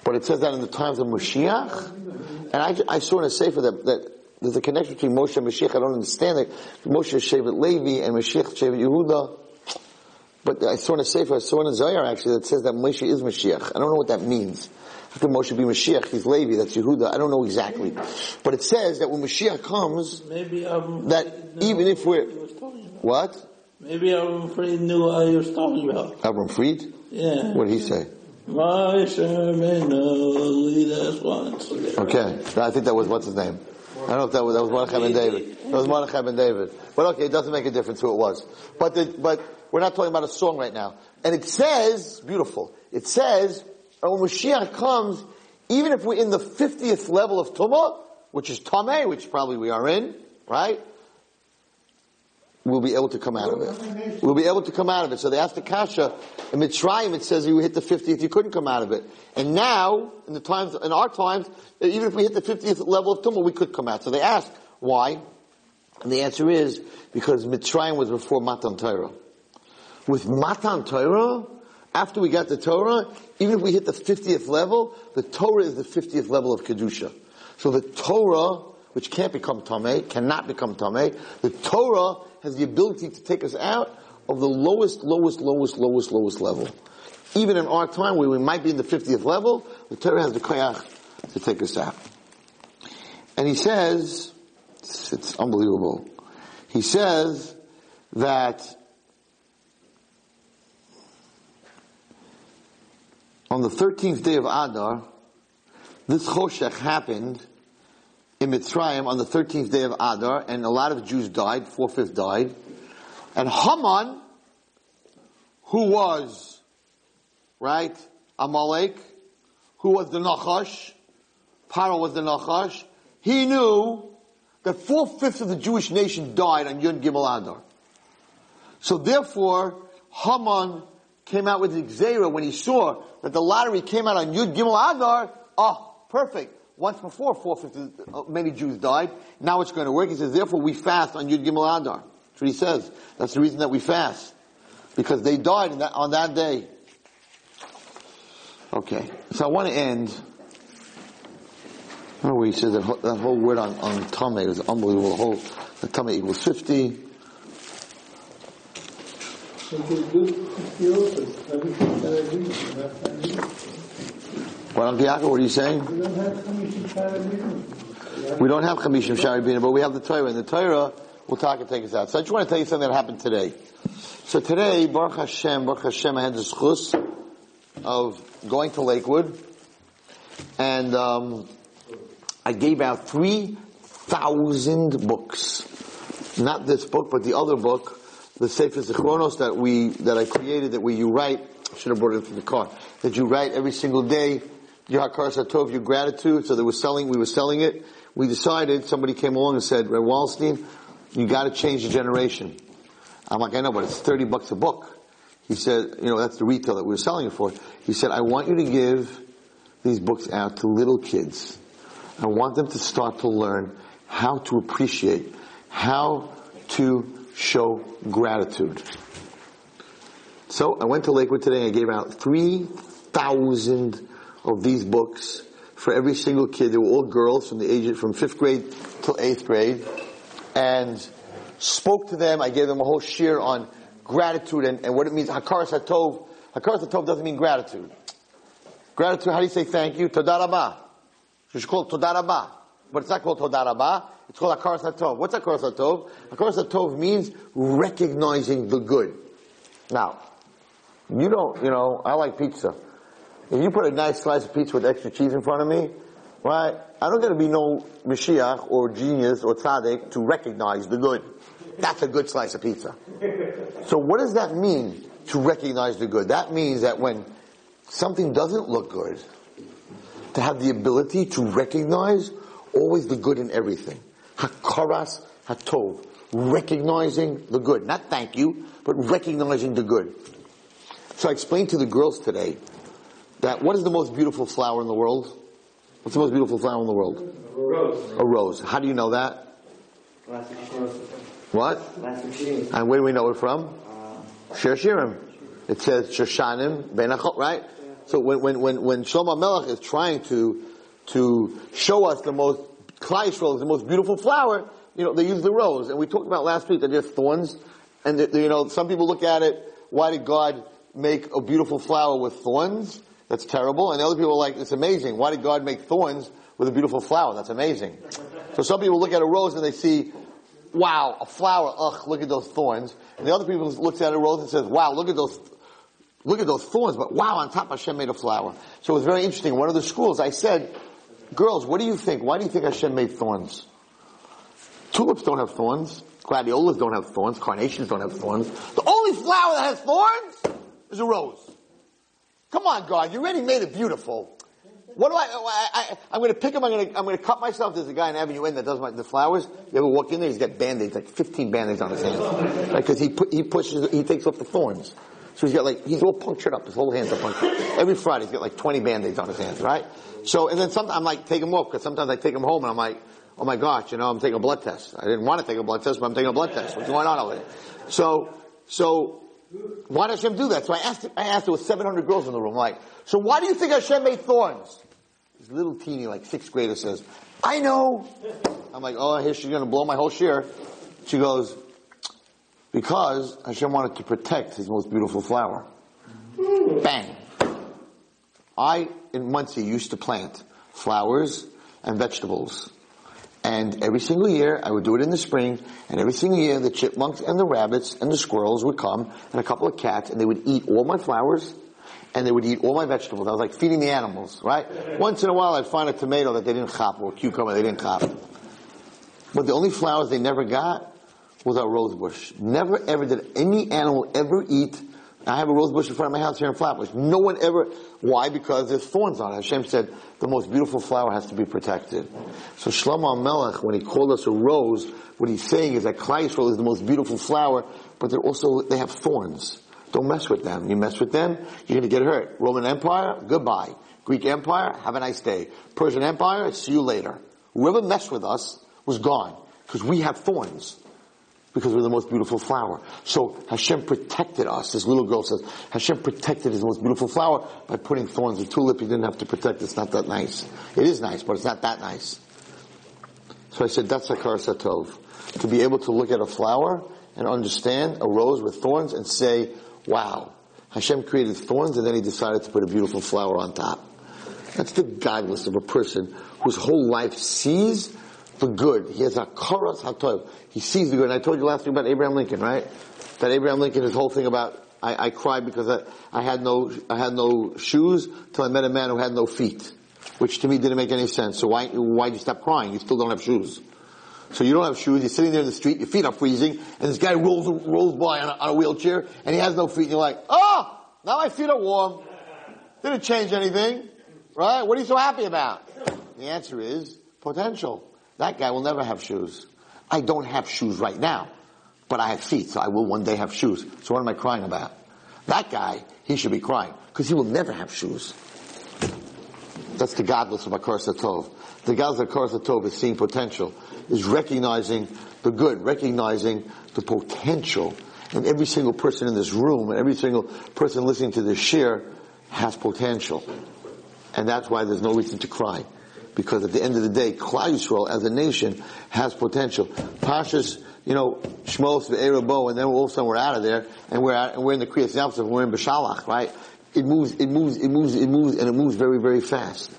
But it says that in the times of Mashiach. And I, I saw in a Sefer that, that there's a connection between Moshe and Mashiach. I don't understand it. Moshe is Shevet Levi and Mashiach Shevet Yehuda. But I saw in a Sefer, I saw in a Zohar actually that says that Moshe is Mashiach. I don't know what that means. How can Moshe be Mashiach? He's Levi, that's Yehuda. I don't know exactly. But it says that when Mashiach comes,
Maybe I'm
that even if we're, what?
Maybe Avram Fried knew what he was talking about.
Avram Fried?
Yeah.
What did he say?
Moshe Rabbeinu, lead us once.
Okay. I think that was, what's his name? I don't know if that was, that was Mordechai ben David. That was Mordechai ben David. But okay, it doesn't make a difference who it was. But the, but we're not talking about a song right now. And it says, beautiful, it says, when Mashiach comes, even if we're in the 50th level of Tumah, which is Tameh, which probably we are in, right? We'll be able to come out of it. We'll be able to come out of it. So they asked the Kasha, in Mitzrayim it says you hit the 50th, you couldn't come out of it. And now, in the times, in our times, even if we hit the 50th level of Tumah, we could come out. So they asked, why? And the answer is, because Mitzrayim was before Matan Torah. With Matan Torah, after we got the Torah, even if we hit the 50th level, the Torah is the 50th level of Kedusha. So the Torah, which can't become Tameh, cannot become Tameh, the Torah has the ability to take us out of the lowest, lowest, lowest, lowest, lowest level. Even in our time where we might be in the 50th level, the Torah has the koyach to take us out. And he says, it's, it's unbelievable. He says that on the 13th day of Adar, this Choshech happened in Mitzrayim on the 13th day of Adar, and a lot of Jews died, four-fifths died. And Haman, who was, right, Amalek, who was the Nachash, Paro was the Nachash, he knew that four-fifths of the Jewish nation died on Yud Gimel Adar. So therefore, Haman came out with Xera when he saw that the lottery came out on Yud Gimel Adar. Oh, perfect. Once before, four-fifths, uh, many Jews died. Now it's going to work. He says, therefore we fast on Yud Gimel Adar. That's what he says. That's the reason that we fast. Because they died that, on that day. Okay. So I want to end Remember where he says that, whole- that whole word on, on Tame is unbelievable. The whole, the Tame equals 50. What, Uncle Yaakov, what are you saying? We don't have Chamishim Shari Bina, but we have the Torah, and the Torah will talk and take us out. So I just want to tell you something that happened today. So today, Baruch Hashem, Baruch Hashem, I had the schus of going to Lakewood, and um, I gave out 3,000 books. Not this book, but the other book, the Sefer Zichronos that we, that I created, that we, you write, I should have brought it from the car, that you write every single day, your Hakaras Tov, your gratitude, so they were selling, we were selling it. We decided, somebody came along and said, Ray Wallstein, you gotta change the generation. I'm like, I know, but it's 30 bucks a book. He said, you know, that's the retail that we were selling it for. He said, I want you to give these books out to little kids. I want them to start to learn how to appreciate, how to show gratitude. So I went to Lakewood today and I gave out 3,000 of these books for every single kid. They were all girls from the age, from fifth grade till eighth grade. And spoke to them. I gave them a whole share on gratitude and, and what it means. Hakaras Hatov doesn't mean gratitude. Gratitude, how do you say thank you? Todah Rabah. It's called Todah Rabah. But it's not called Todah Rabah. It's called Hakaras Hatov. What's? Hakaras Hatov means recognizing the good. Now, you don't, you know, I like pizza. If you put a nice slice of pizza with extra cheese in front of me, right, I don't gotta be no Mashiach or genius or tzaddik to recognize the good. That's a good slice of pizza. So what does that mean to recognize the good? That means that when something doesn't look good, to have the ability to recognize always the good in everything. Hakaras hatov. Recognizing the good. Not thank you, but recognizing the good. So I explained to the girls today that what is the most beautiful flower in the world? What's the most beautiful flower in the world?
A rose.
A rose. How do you know that?
Last week,
What?
last week,
And where do we know it from? Uh, Shir Shirim. It says Shoshanim Ben Achot, right? So when, when, when, when Shlomo Melech is trying to, to show us the most, is the most beautiful flower, you know, they use the rose. And we talked about last week that there's thorns. And, you know, some people look at it, why did God make a beautiful flower with thorns? That's terrible. And the other people are like, it's amazing. Why did God make thorns with a beautiful flower? That's amazing. So some people look at a rose and they see, wow, a flower, ugh, look at those thorns. And the other people looks at a rose and says, wow, look at those, look at those thorns, but wow, on top Hashem made a flower. So it was very interesting. One of the schools, I said, girls, what do you think? Why do you think Hashem made thorns? Tulips don't have thorns. Gladiolas don't have thorns. Carnations don't have thorns. The only flower that has thorns is a rose. Come on, God, you already made it beautiful. What do I, oh, I, I I'm gonna pick them, I'm gonna, I'm gonna cut myself. There's a guy in Avenue N that does my, the flowers. You ever walk in there, he's got band-aids, like 15 band-aids on his hands. Cause he put, he pushes, he takes off the thorns. So he's got like, he's all punctured up, his whole hands are punctured. Every Friday he's got like 20 band-aids on his hands, right? So, and then sometimes I'm like, take them off, cause sometimes I take them home and I'm like, oh my gosh, you know, I'm taking a blood test. I didn't want to take a blood test, but I'm taking a blood test. What's going on over there? So, so, why does Hashem do that? So I asked, I asked, there was 700 girls in the room, like, so why do you think Hashem made thorns? This little teeny, like sixth grader says, I know. I'm like, oh, here she's gonna blow my whole share. She goes, because Hashem wanted to protect his most beautiful flower. Bang. I, in Monsey, used to plant flowers and vegetables. And every single year, I would do it in the spring, and every single year, the chipmunks and the rabbits and the squirrels would come, and a couple of cats, and they would eat all my flowers, and they would eat all my vegetables. I was like feeding the animals, right? Once in a while, I'd find a tomato that they didn't chop, or a cucumber they didn't chop. But the only flowers they never got was our rose bush. Never ever did any animal ever eat I have a rose bush in front of my house here in Flatbush. No one ever, why? Because there's thorns on it. Hashem said the most beautiful flower has to be protected. So Shlomo Melech, when he called us a rose, what he's saying is that Yisrael is the most beautiful flower, but they're also, they have thorns. Don't mess with them. You mess with them, you're gonna get hurt. Roman Empire, goodbye. Greek Empire, have a nice day. Persian Empire, see you later. Whoever messed with us was gone. Because we have thorns because we're the most beautiful flower. So Hashem protected us. This little girl says, Hashem protected his most beautiful flower by putting thorns. The tulip he didn't have to protect. It's not that nice. It is nice, but it's not that nice. So I said, that's Hakaras Hatov. To be able to look at a flower and understand a rose with thorns and say, wow, Hashem created thorns and then he decided to put a beautiful flower on top. That's the gadlus of a person whose whole life sees the good. He has hakaras hatov. He sees the good. And I told you last week about Abraham Lincoln, right? That Abraham Lincoln, his whole thing about I, I cried because I, I had no I had no shoes till I met a man who had no feet, which to me didn't make any sense. So why why did you stop crying? You still don't have shoes. So you don't have shoes. You're sitting there in the street. Your feet are freezing, and this guy rolls rolls by on a, on a wheelchair, and he has no feet. And you're like, oh, now my feet are warm. Didn't change anything, right? What are you so happy about? The answer is potential. That guy will never have shoes. I don't have shoes right now, but I have feet, so I will one day have shoes. So what am I crying about? That guy, he should be crying, because he will never have shoes. That's the gadlus of Hakaras Hatov. The gadlus of Hakaras Hatov is seeing potential, is recognizing the good, recognizing the potential. And every single person in this room, and every single person listening to this share has potential. And that's why there's no reason to cry because at the end of the day, Klal Yisrael as a nation has potential. Pashas, you know, Shmos Va'eira Bo, and then all of a sudden we're out of there, and we're out, and we're in the Kriyas Yam Suf, we're in Beshalach, right? It moves, it moves, it moves, it moves, and it moves very, very fast.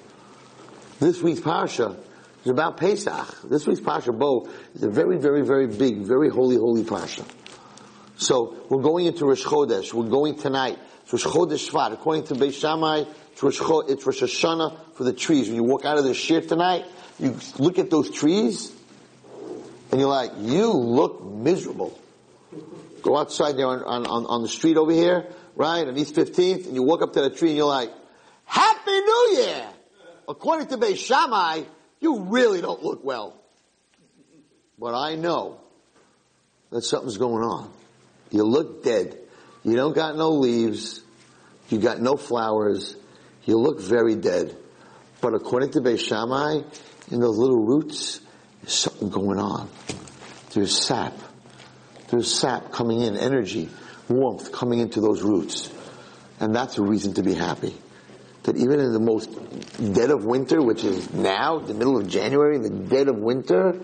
This week's Parsha is about Pesach. This week's Parsha, Bo, is a very, very, very big, very holy, holy Parsha. So, we're going into Rosh Chodesh. We're going tonight. Rosh Chodesh Shvat. According to Beis Rosh, it's Rosh Hashanah for the trees. When you walk out of the shir tonight, you look at those trees, and you're like, you look miserable. Go outside there on, on, on the street over here, right, on East 15th, and you walk up to the tree and you're like, Happy New Year! According to Beis Shammai, you really don't look well. But I know that something's going on. You look dead. You don't got no leaves. You got no flowers. You look very dead. But according to Beis Shammai, in those little roots, there's something going on. There's sap. There's sap coming in, energy, warmth coming into those roots. And that's a reason to be happy. That even in the most dead of winter, which is now, the middle of January, the dead of winter,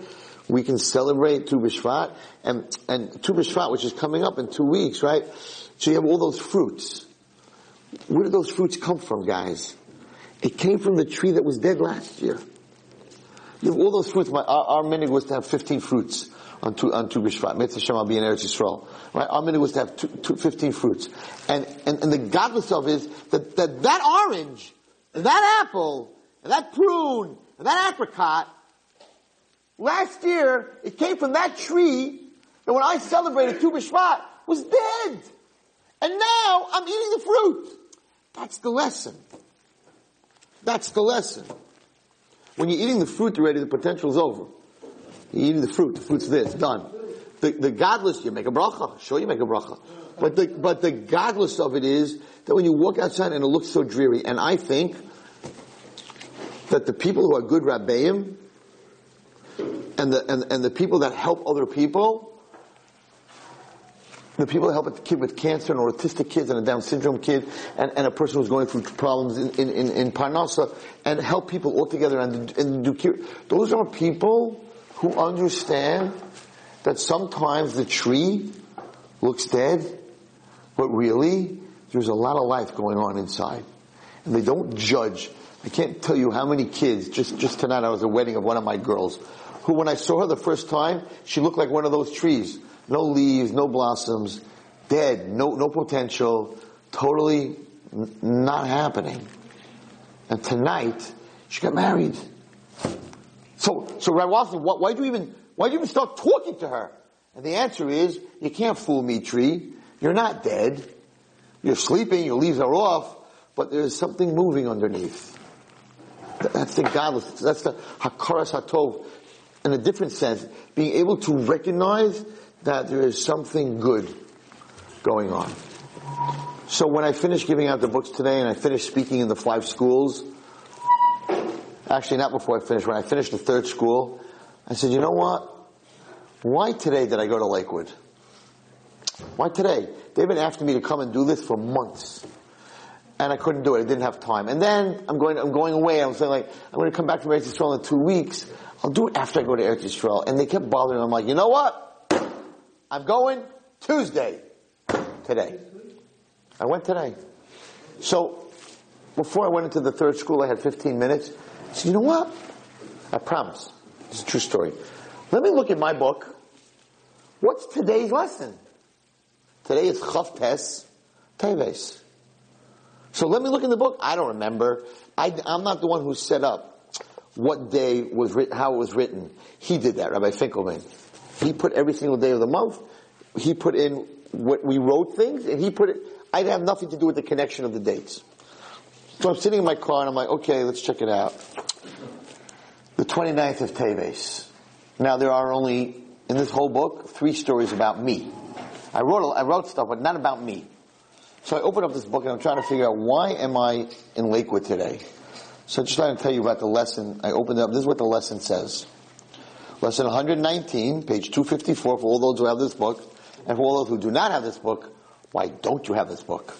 we can celebrate Tu B'Shvat, and, and Tu B'Shvat, which is coming up in two weeks, right? So you have all those fruits. Where did those fruits come from, guys? It came from the tree that was dead last year. All those fruits. My, our, our minhag was to have 15 fruits on Tu, on tu B'Shvat. Mitzvah Shem I'll be in Eretz Yisrael. Right? Our minhag was to have two, two, 15 fruits. And, and, and the gadlus of is that, that that orange, and that apple, and that prune, and that apricot, last year, it came from that tree that when I celebrated Tu B'Shvat was dead. And now I'm eating the fruit. That's the lesson. That's the lesson. When you're eating the fruit already, the potential is over. You're eating the fruit. The fruit's there. It's done. The, the gadlus, you make a bracha. Sure, you make a bracha. But the, but the gadlus of it is that when you walk outside and it looks so dreary, and I think that the people who are good rabbeim and the, and, and the people that help other people the people that help a kid with cancer and autistic kids and a Down syndrome kid and, and a person who's going through problems in, in, in, in Parnassa and help people all together and, and do cure. Those are people who understand that sometimes the tree looks dead, but really there's a lot of life going on inside. And they don't judge. I can't tell you how many kids, just, just tonight I was at a wedding of one of my girls, who when I saw her the first time, she looked like one of those trees no leaves, no blossoms, dead, no, no potential, totally n- not happening. And tonight, she got married. So, so Rabbi Watson, why, why'd you even, why'd you even start talking to her? And the answer is, you can't fool me, tree. You're not dead. You're sleeping, your leaves are off, but there's something moving underneath. That's the gadlus. That's the hakaras hatov. In a different sense, being able to recognize that there is something good going on. So when I finished giving out the books today and I finished speaking in the five schools, actually not before I finished, when I finished the third school, I said, you know what? Why today did I go to Lakewood? Why today? They've been asking me to come and do this for months. And I couldn't do it. I didn't have time. And then I'm going, I'm going away. I'm saying like, I'm going to come back from Eretz Yisrael in two weeks. I'll do it after I go to Eretz Yisrael. And they kept bothering me. I'm like, you know what? I'm going Tuesday. Today. I went today. So, before I went into the third school, I had 15 minutes. I said, you know what? I promise. It's a true story. Let me look at my book. What's today's lesson? Today is Chof Tes Teves. So let me look in the book. I don't remember. I, am not the one who set up what day was written, how it was written. He did that, Rabbi Finkelman. He put every single day of the month. He put in what we wrote things, and he put it. I didn't have nothing to do with the connection of the dates. So I'm sitting in my car and I'm like, okay, let's check it out. The 29th of Teves. Now there are only, in this whole book, three stories about me. I wrote, I wrote stuff, but not about me. So I open up this book and I'm trying to figure out why am I in Lakewood today? So I just trying to tell you about the lesson. I opened it up. This is what the lesson says. Lesson 119, page 254 for all those who have this book. And for all those who do not have this book, why don't you have this book?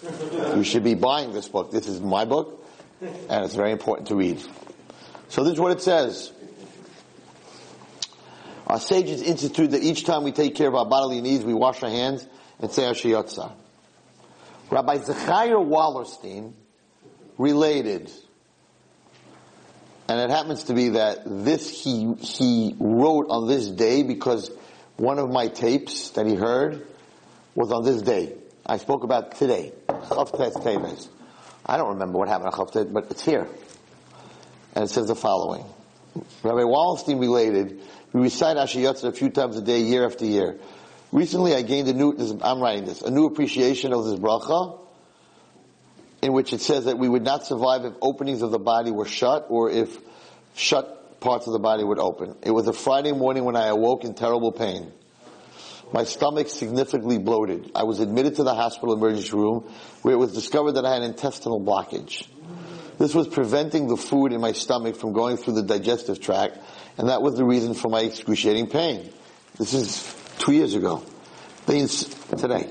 You should be buying this book. This is my book, and it's very important to read. So this is what it says. Our sages institute that each time we take care of our bodily needs, we wash our hands and say Asher Yatzar. Rabbi Zecharia Wallerstein related, and it happens to be that this he, he wrote on this day because one of my tapes that he heard was on this day. I spoke about today. I don't remember what happened on Chof Tes, but it's here. And it says the following. Rabbi Wallerstein related, we recite Asher Yatzar a few times a day, year after year. Recently I gained a new, I'm writing this, a new appreciation of this bracha, in which it says that we would not survive if openings of the body were shut, or if shut parts of the body would open. It was a Friday morning when I awoke in terrible pain. My stomach significantly bloated. I was admitted to the hospital emergency room where it was discovered that I had intestinal blockage. This was preventing the food in my stomach from going through the digestive tract, and that was the reason for my excruciating pain. This is two years ago. They ins- today.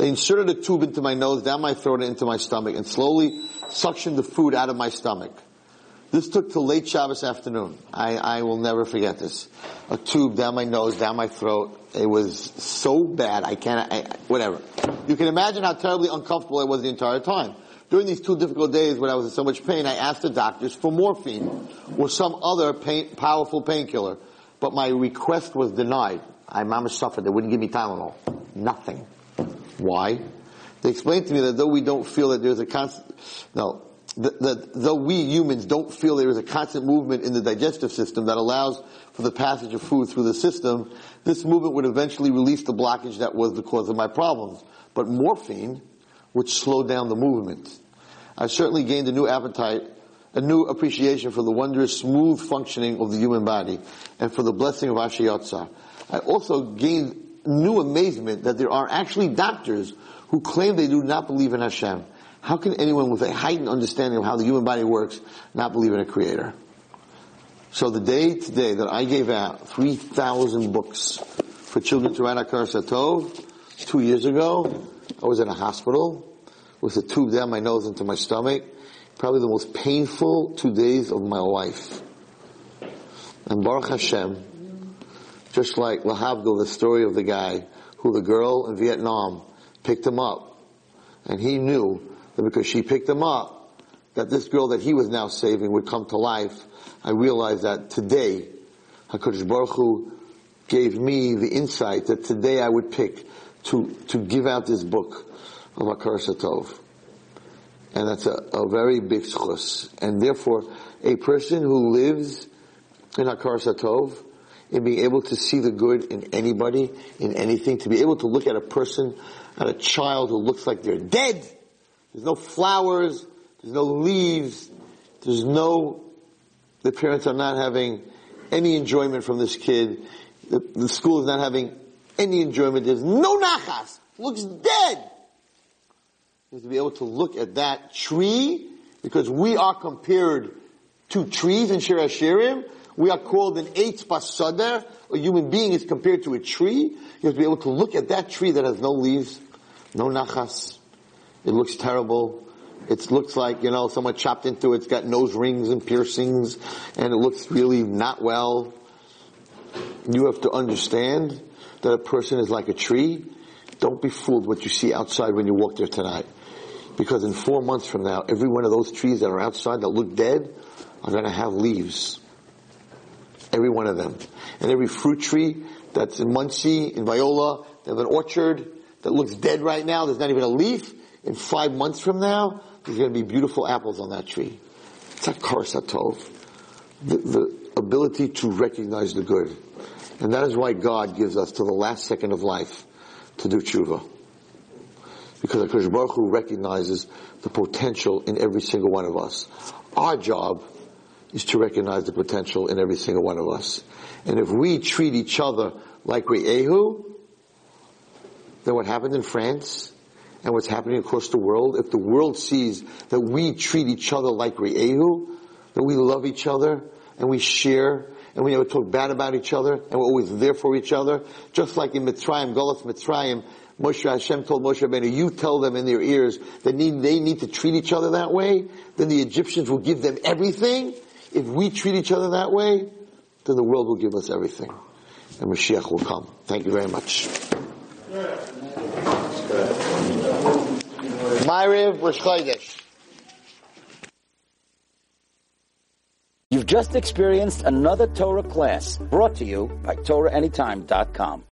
They inserted a tube into my nose, down my throat, and into my stomach, and slowly suctioned the food out of my stomach. This took till late Shabbos afternoon. I, I will never forget this. A tube down my nose, down my throat. It was so bad. I can't, I, whatever. You can imagine how terribly uncomfortable I was the entire time. During these two difficult days when I was in so much pain, I asked the doctors for morphine or some other pain, powerful painkiller. But my request was denied. I mama suffered. They wouldn't give me Tylenol. Nothing. Why? They explained to me that though we don't feel that there's a constant, no, that, that though we humans don't feel there is a constant movement in the digestive system that allows for the passage of food through the system, this movement would eventually release the blockage that was the cause of my problems. But morphine would slow down the movement. I certainly gained a new appetite, a new appreciation for the wondrous smooth functioning of the human body and for the blessing of Asher Yatzar. I also gained new amazement that there are actually doctors who claim they do not believe in Hashem. How can anyone with a heightened understanding of how the human body works not believe in a creator? So the day today that I gave out 3,000 books for children to write Hakaras Hatov, two years ago, I was in a hospital with a tube down my nose into my stomach. Probably the most painful two days of my life. And Baruch Hashem, just like Lahavdil, the story of the guy who the girl in Vietnam picked him up. And he knew that because she picked him up, that this girl that he was now saving would come to life. I realized that today, HaKadosh Baruch Hu gave me the insight that today I would pick to, to give out this book of Hakaras Hatov. And that's a, a very big zchus. And therefore, a person who lives in Hakaras Hatov in being able to see the good in anybody, in anything, to be able to look at a person, at a child who looks like they're dead. There's no flowers, there's no leaves, there's no, the parents are not having any enjoyment from this kid. The, the school is not having any enjoyment. There's no nachas. Looks dead. Have to be able to look at that tree because we are compared to trees in Shir Hashirim. We are called an Eitz Basader. A human being is compared to a tree. You have to be able to look at that tree that has no leaves, no nachas. It looks terrible. It looks like, you know, someone chopped into it. It's got nose rings and piercings and it looks really not well. You have to understand that a person is like a tree. Don't be fooled what you see outside when you walk there tonight. Because in four months from now, every one of those trees that are outside that look dead are going to have leaves. Every one of them. And every fruit tree that's in Monsey, in Viola, they have an orchard that looks dead right now. There's not even a leaf. In five months from now, there's going to be beautiful apples on that tree. It's hakaras hatov. The, the ability to recognize the good. And that is why God gives us to the last second of life to do tshuva. Because HaKadosh Baruch Hu recognizes the potential in every single one of us. Our job is to recognize the potential in every single one of us. And if we treat each other like we Re'ehu, then what happened in France and what's happening across the world, if the world sees that we treat each other like we Re'ehu, that we love each other and we share and we never talk bad about each other and we're always there for each other, just like in Mitzrayim, Golas Mitzrayim, Moshe Hashem told Moshe Rabbeinu, you tell them in their ears that need, they need to treat each other that way, then the Egyptians will give them everything. If we treat each other that way, then the world will give us everything. And Mashiach will come. Thank you very much.
You've just experienced another Torah class brought to you by TorahAnytime.com.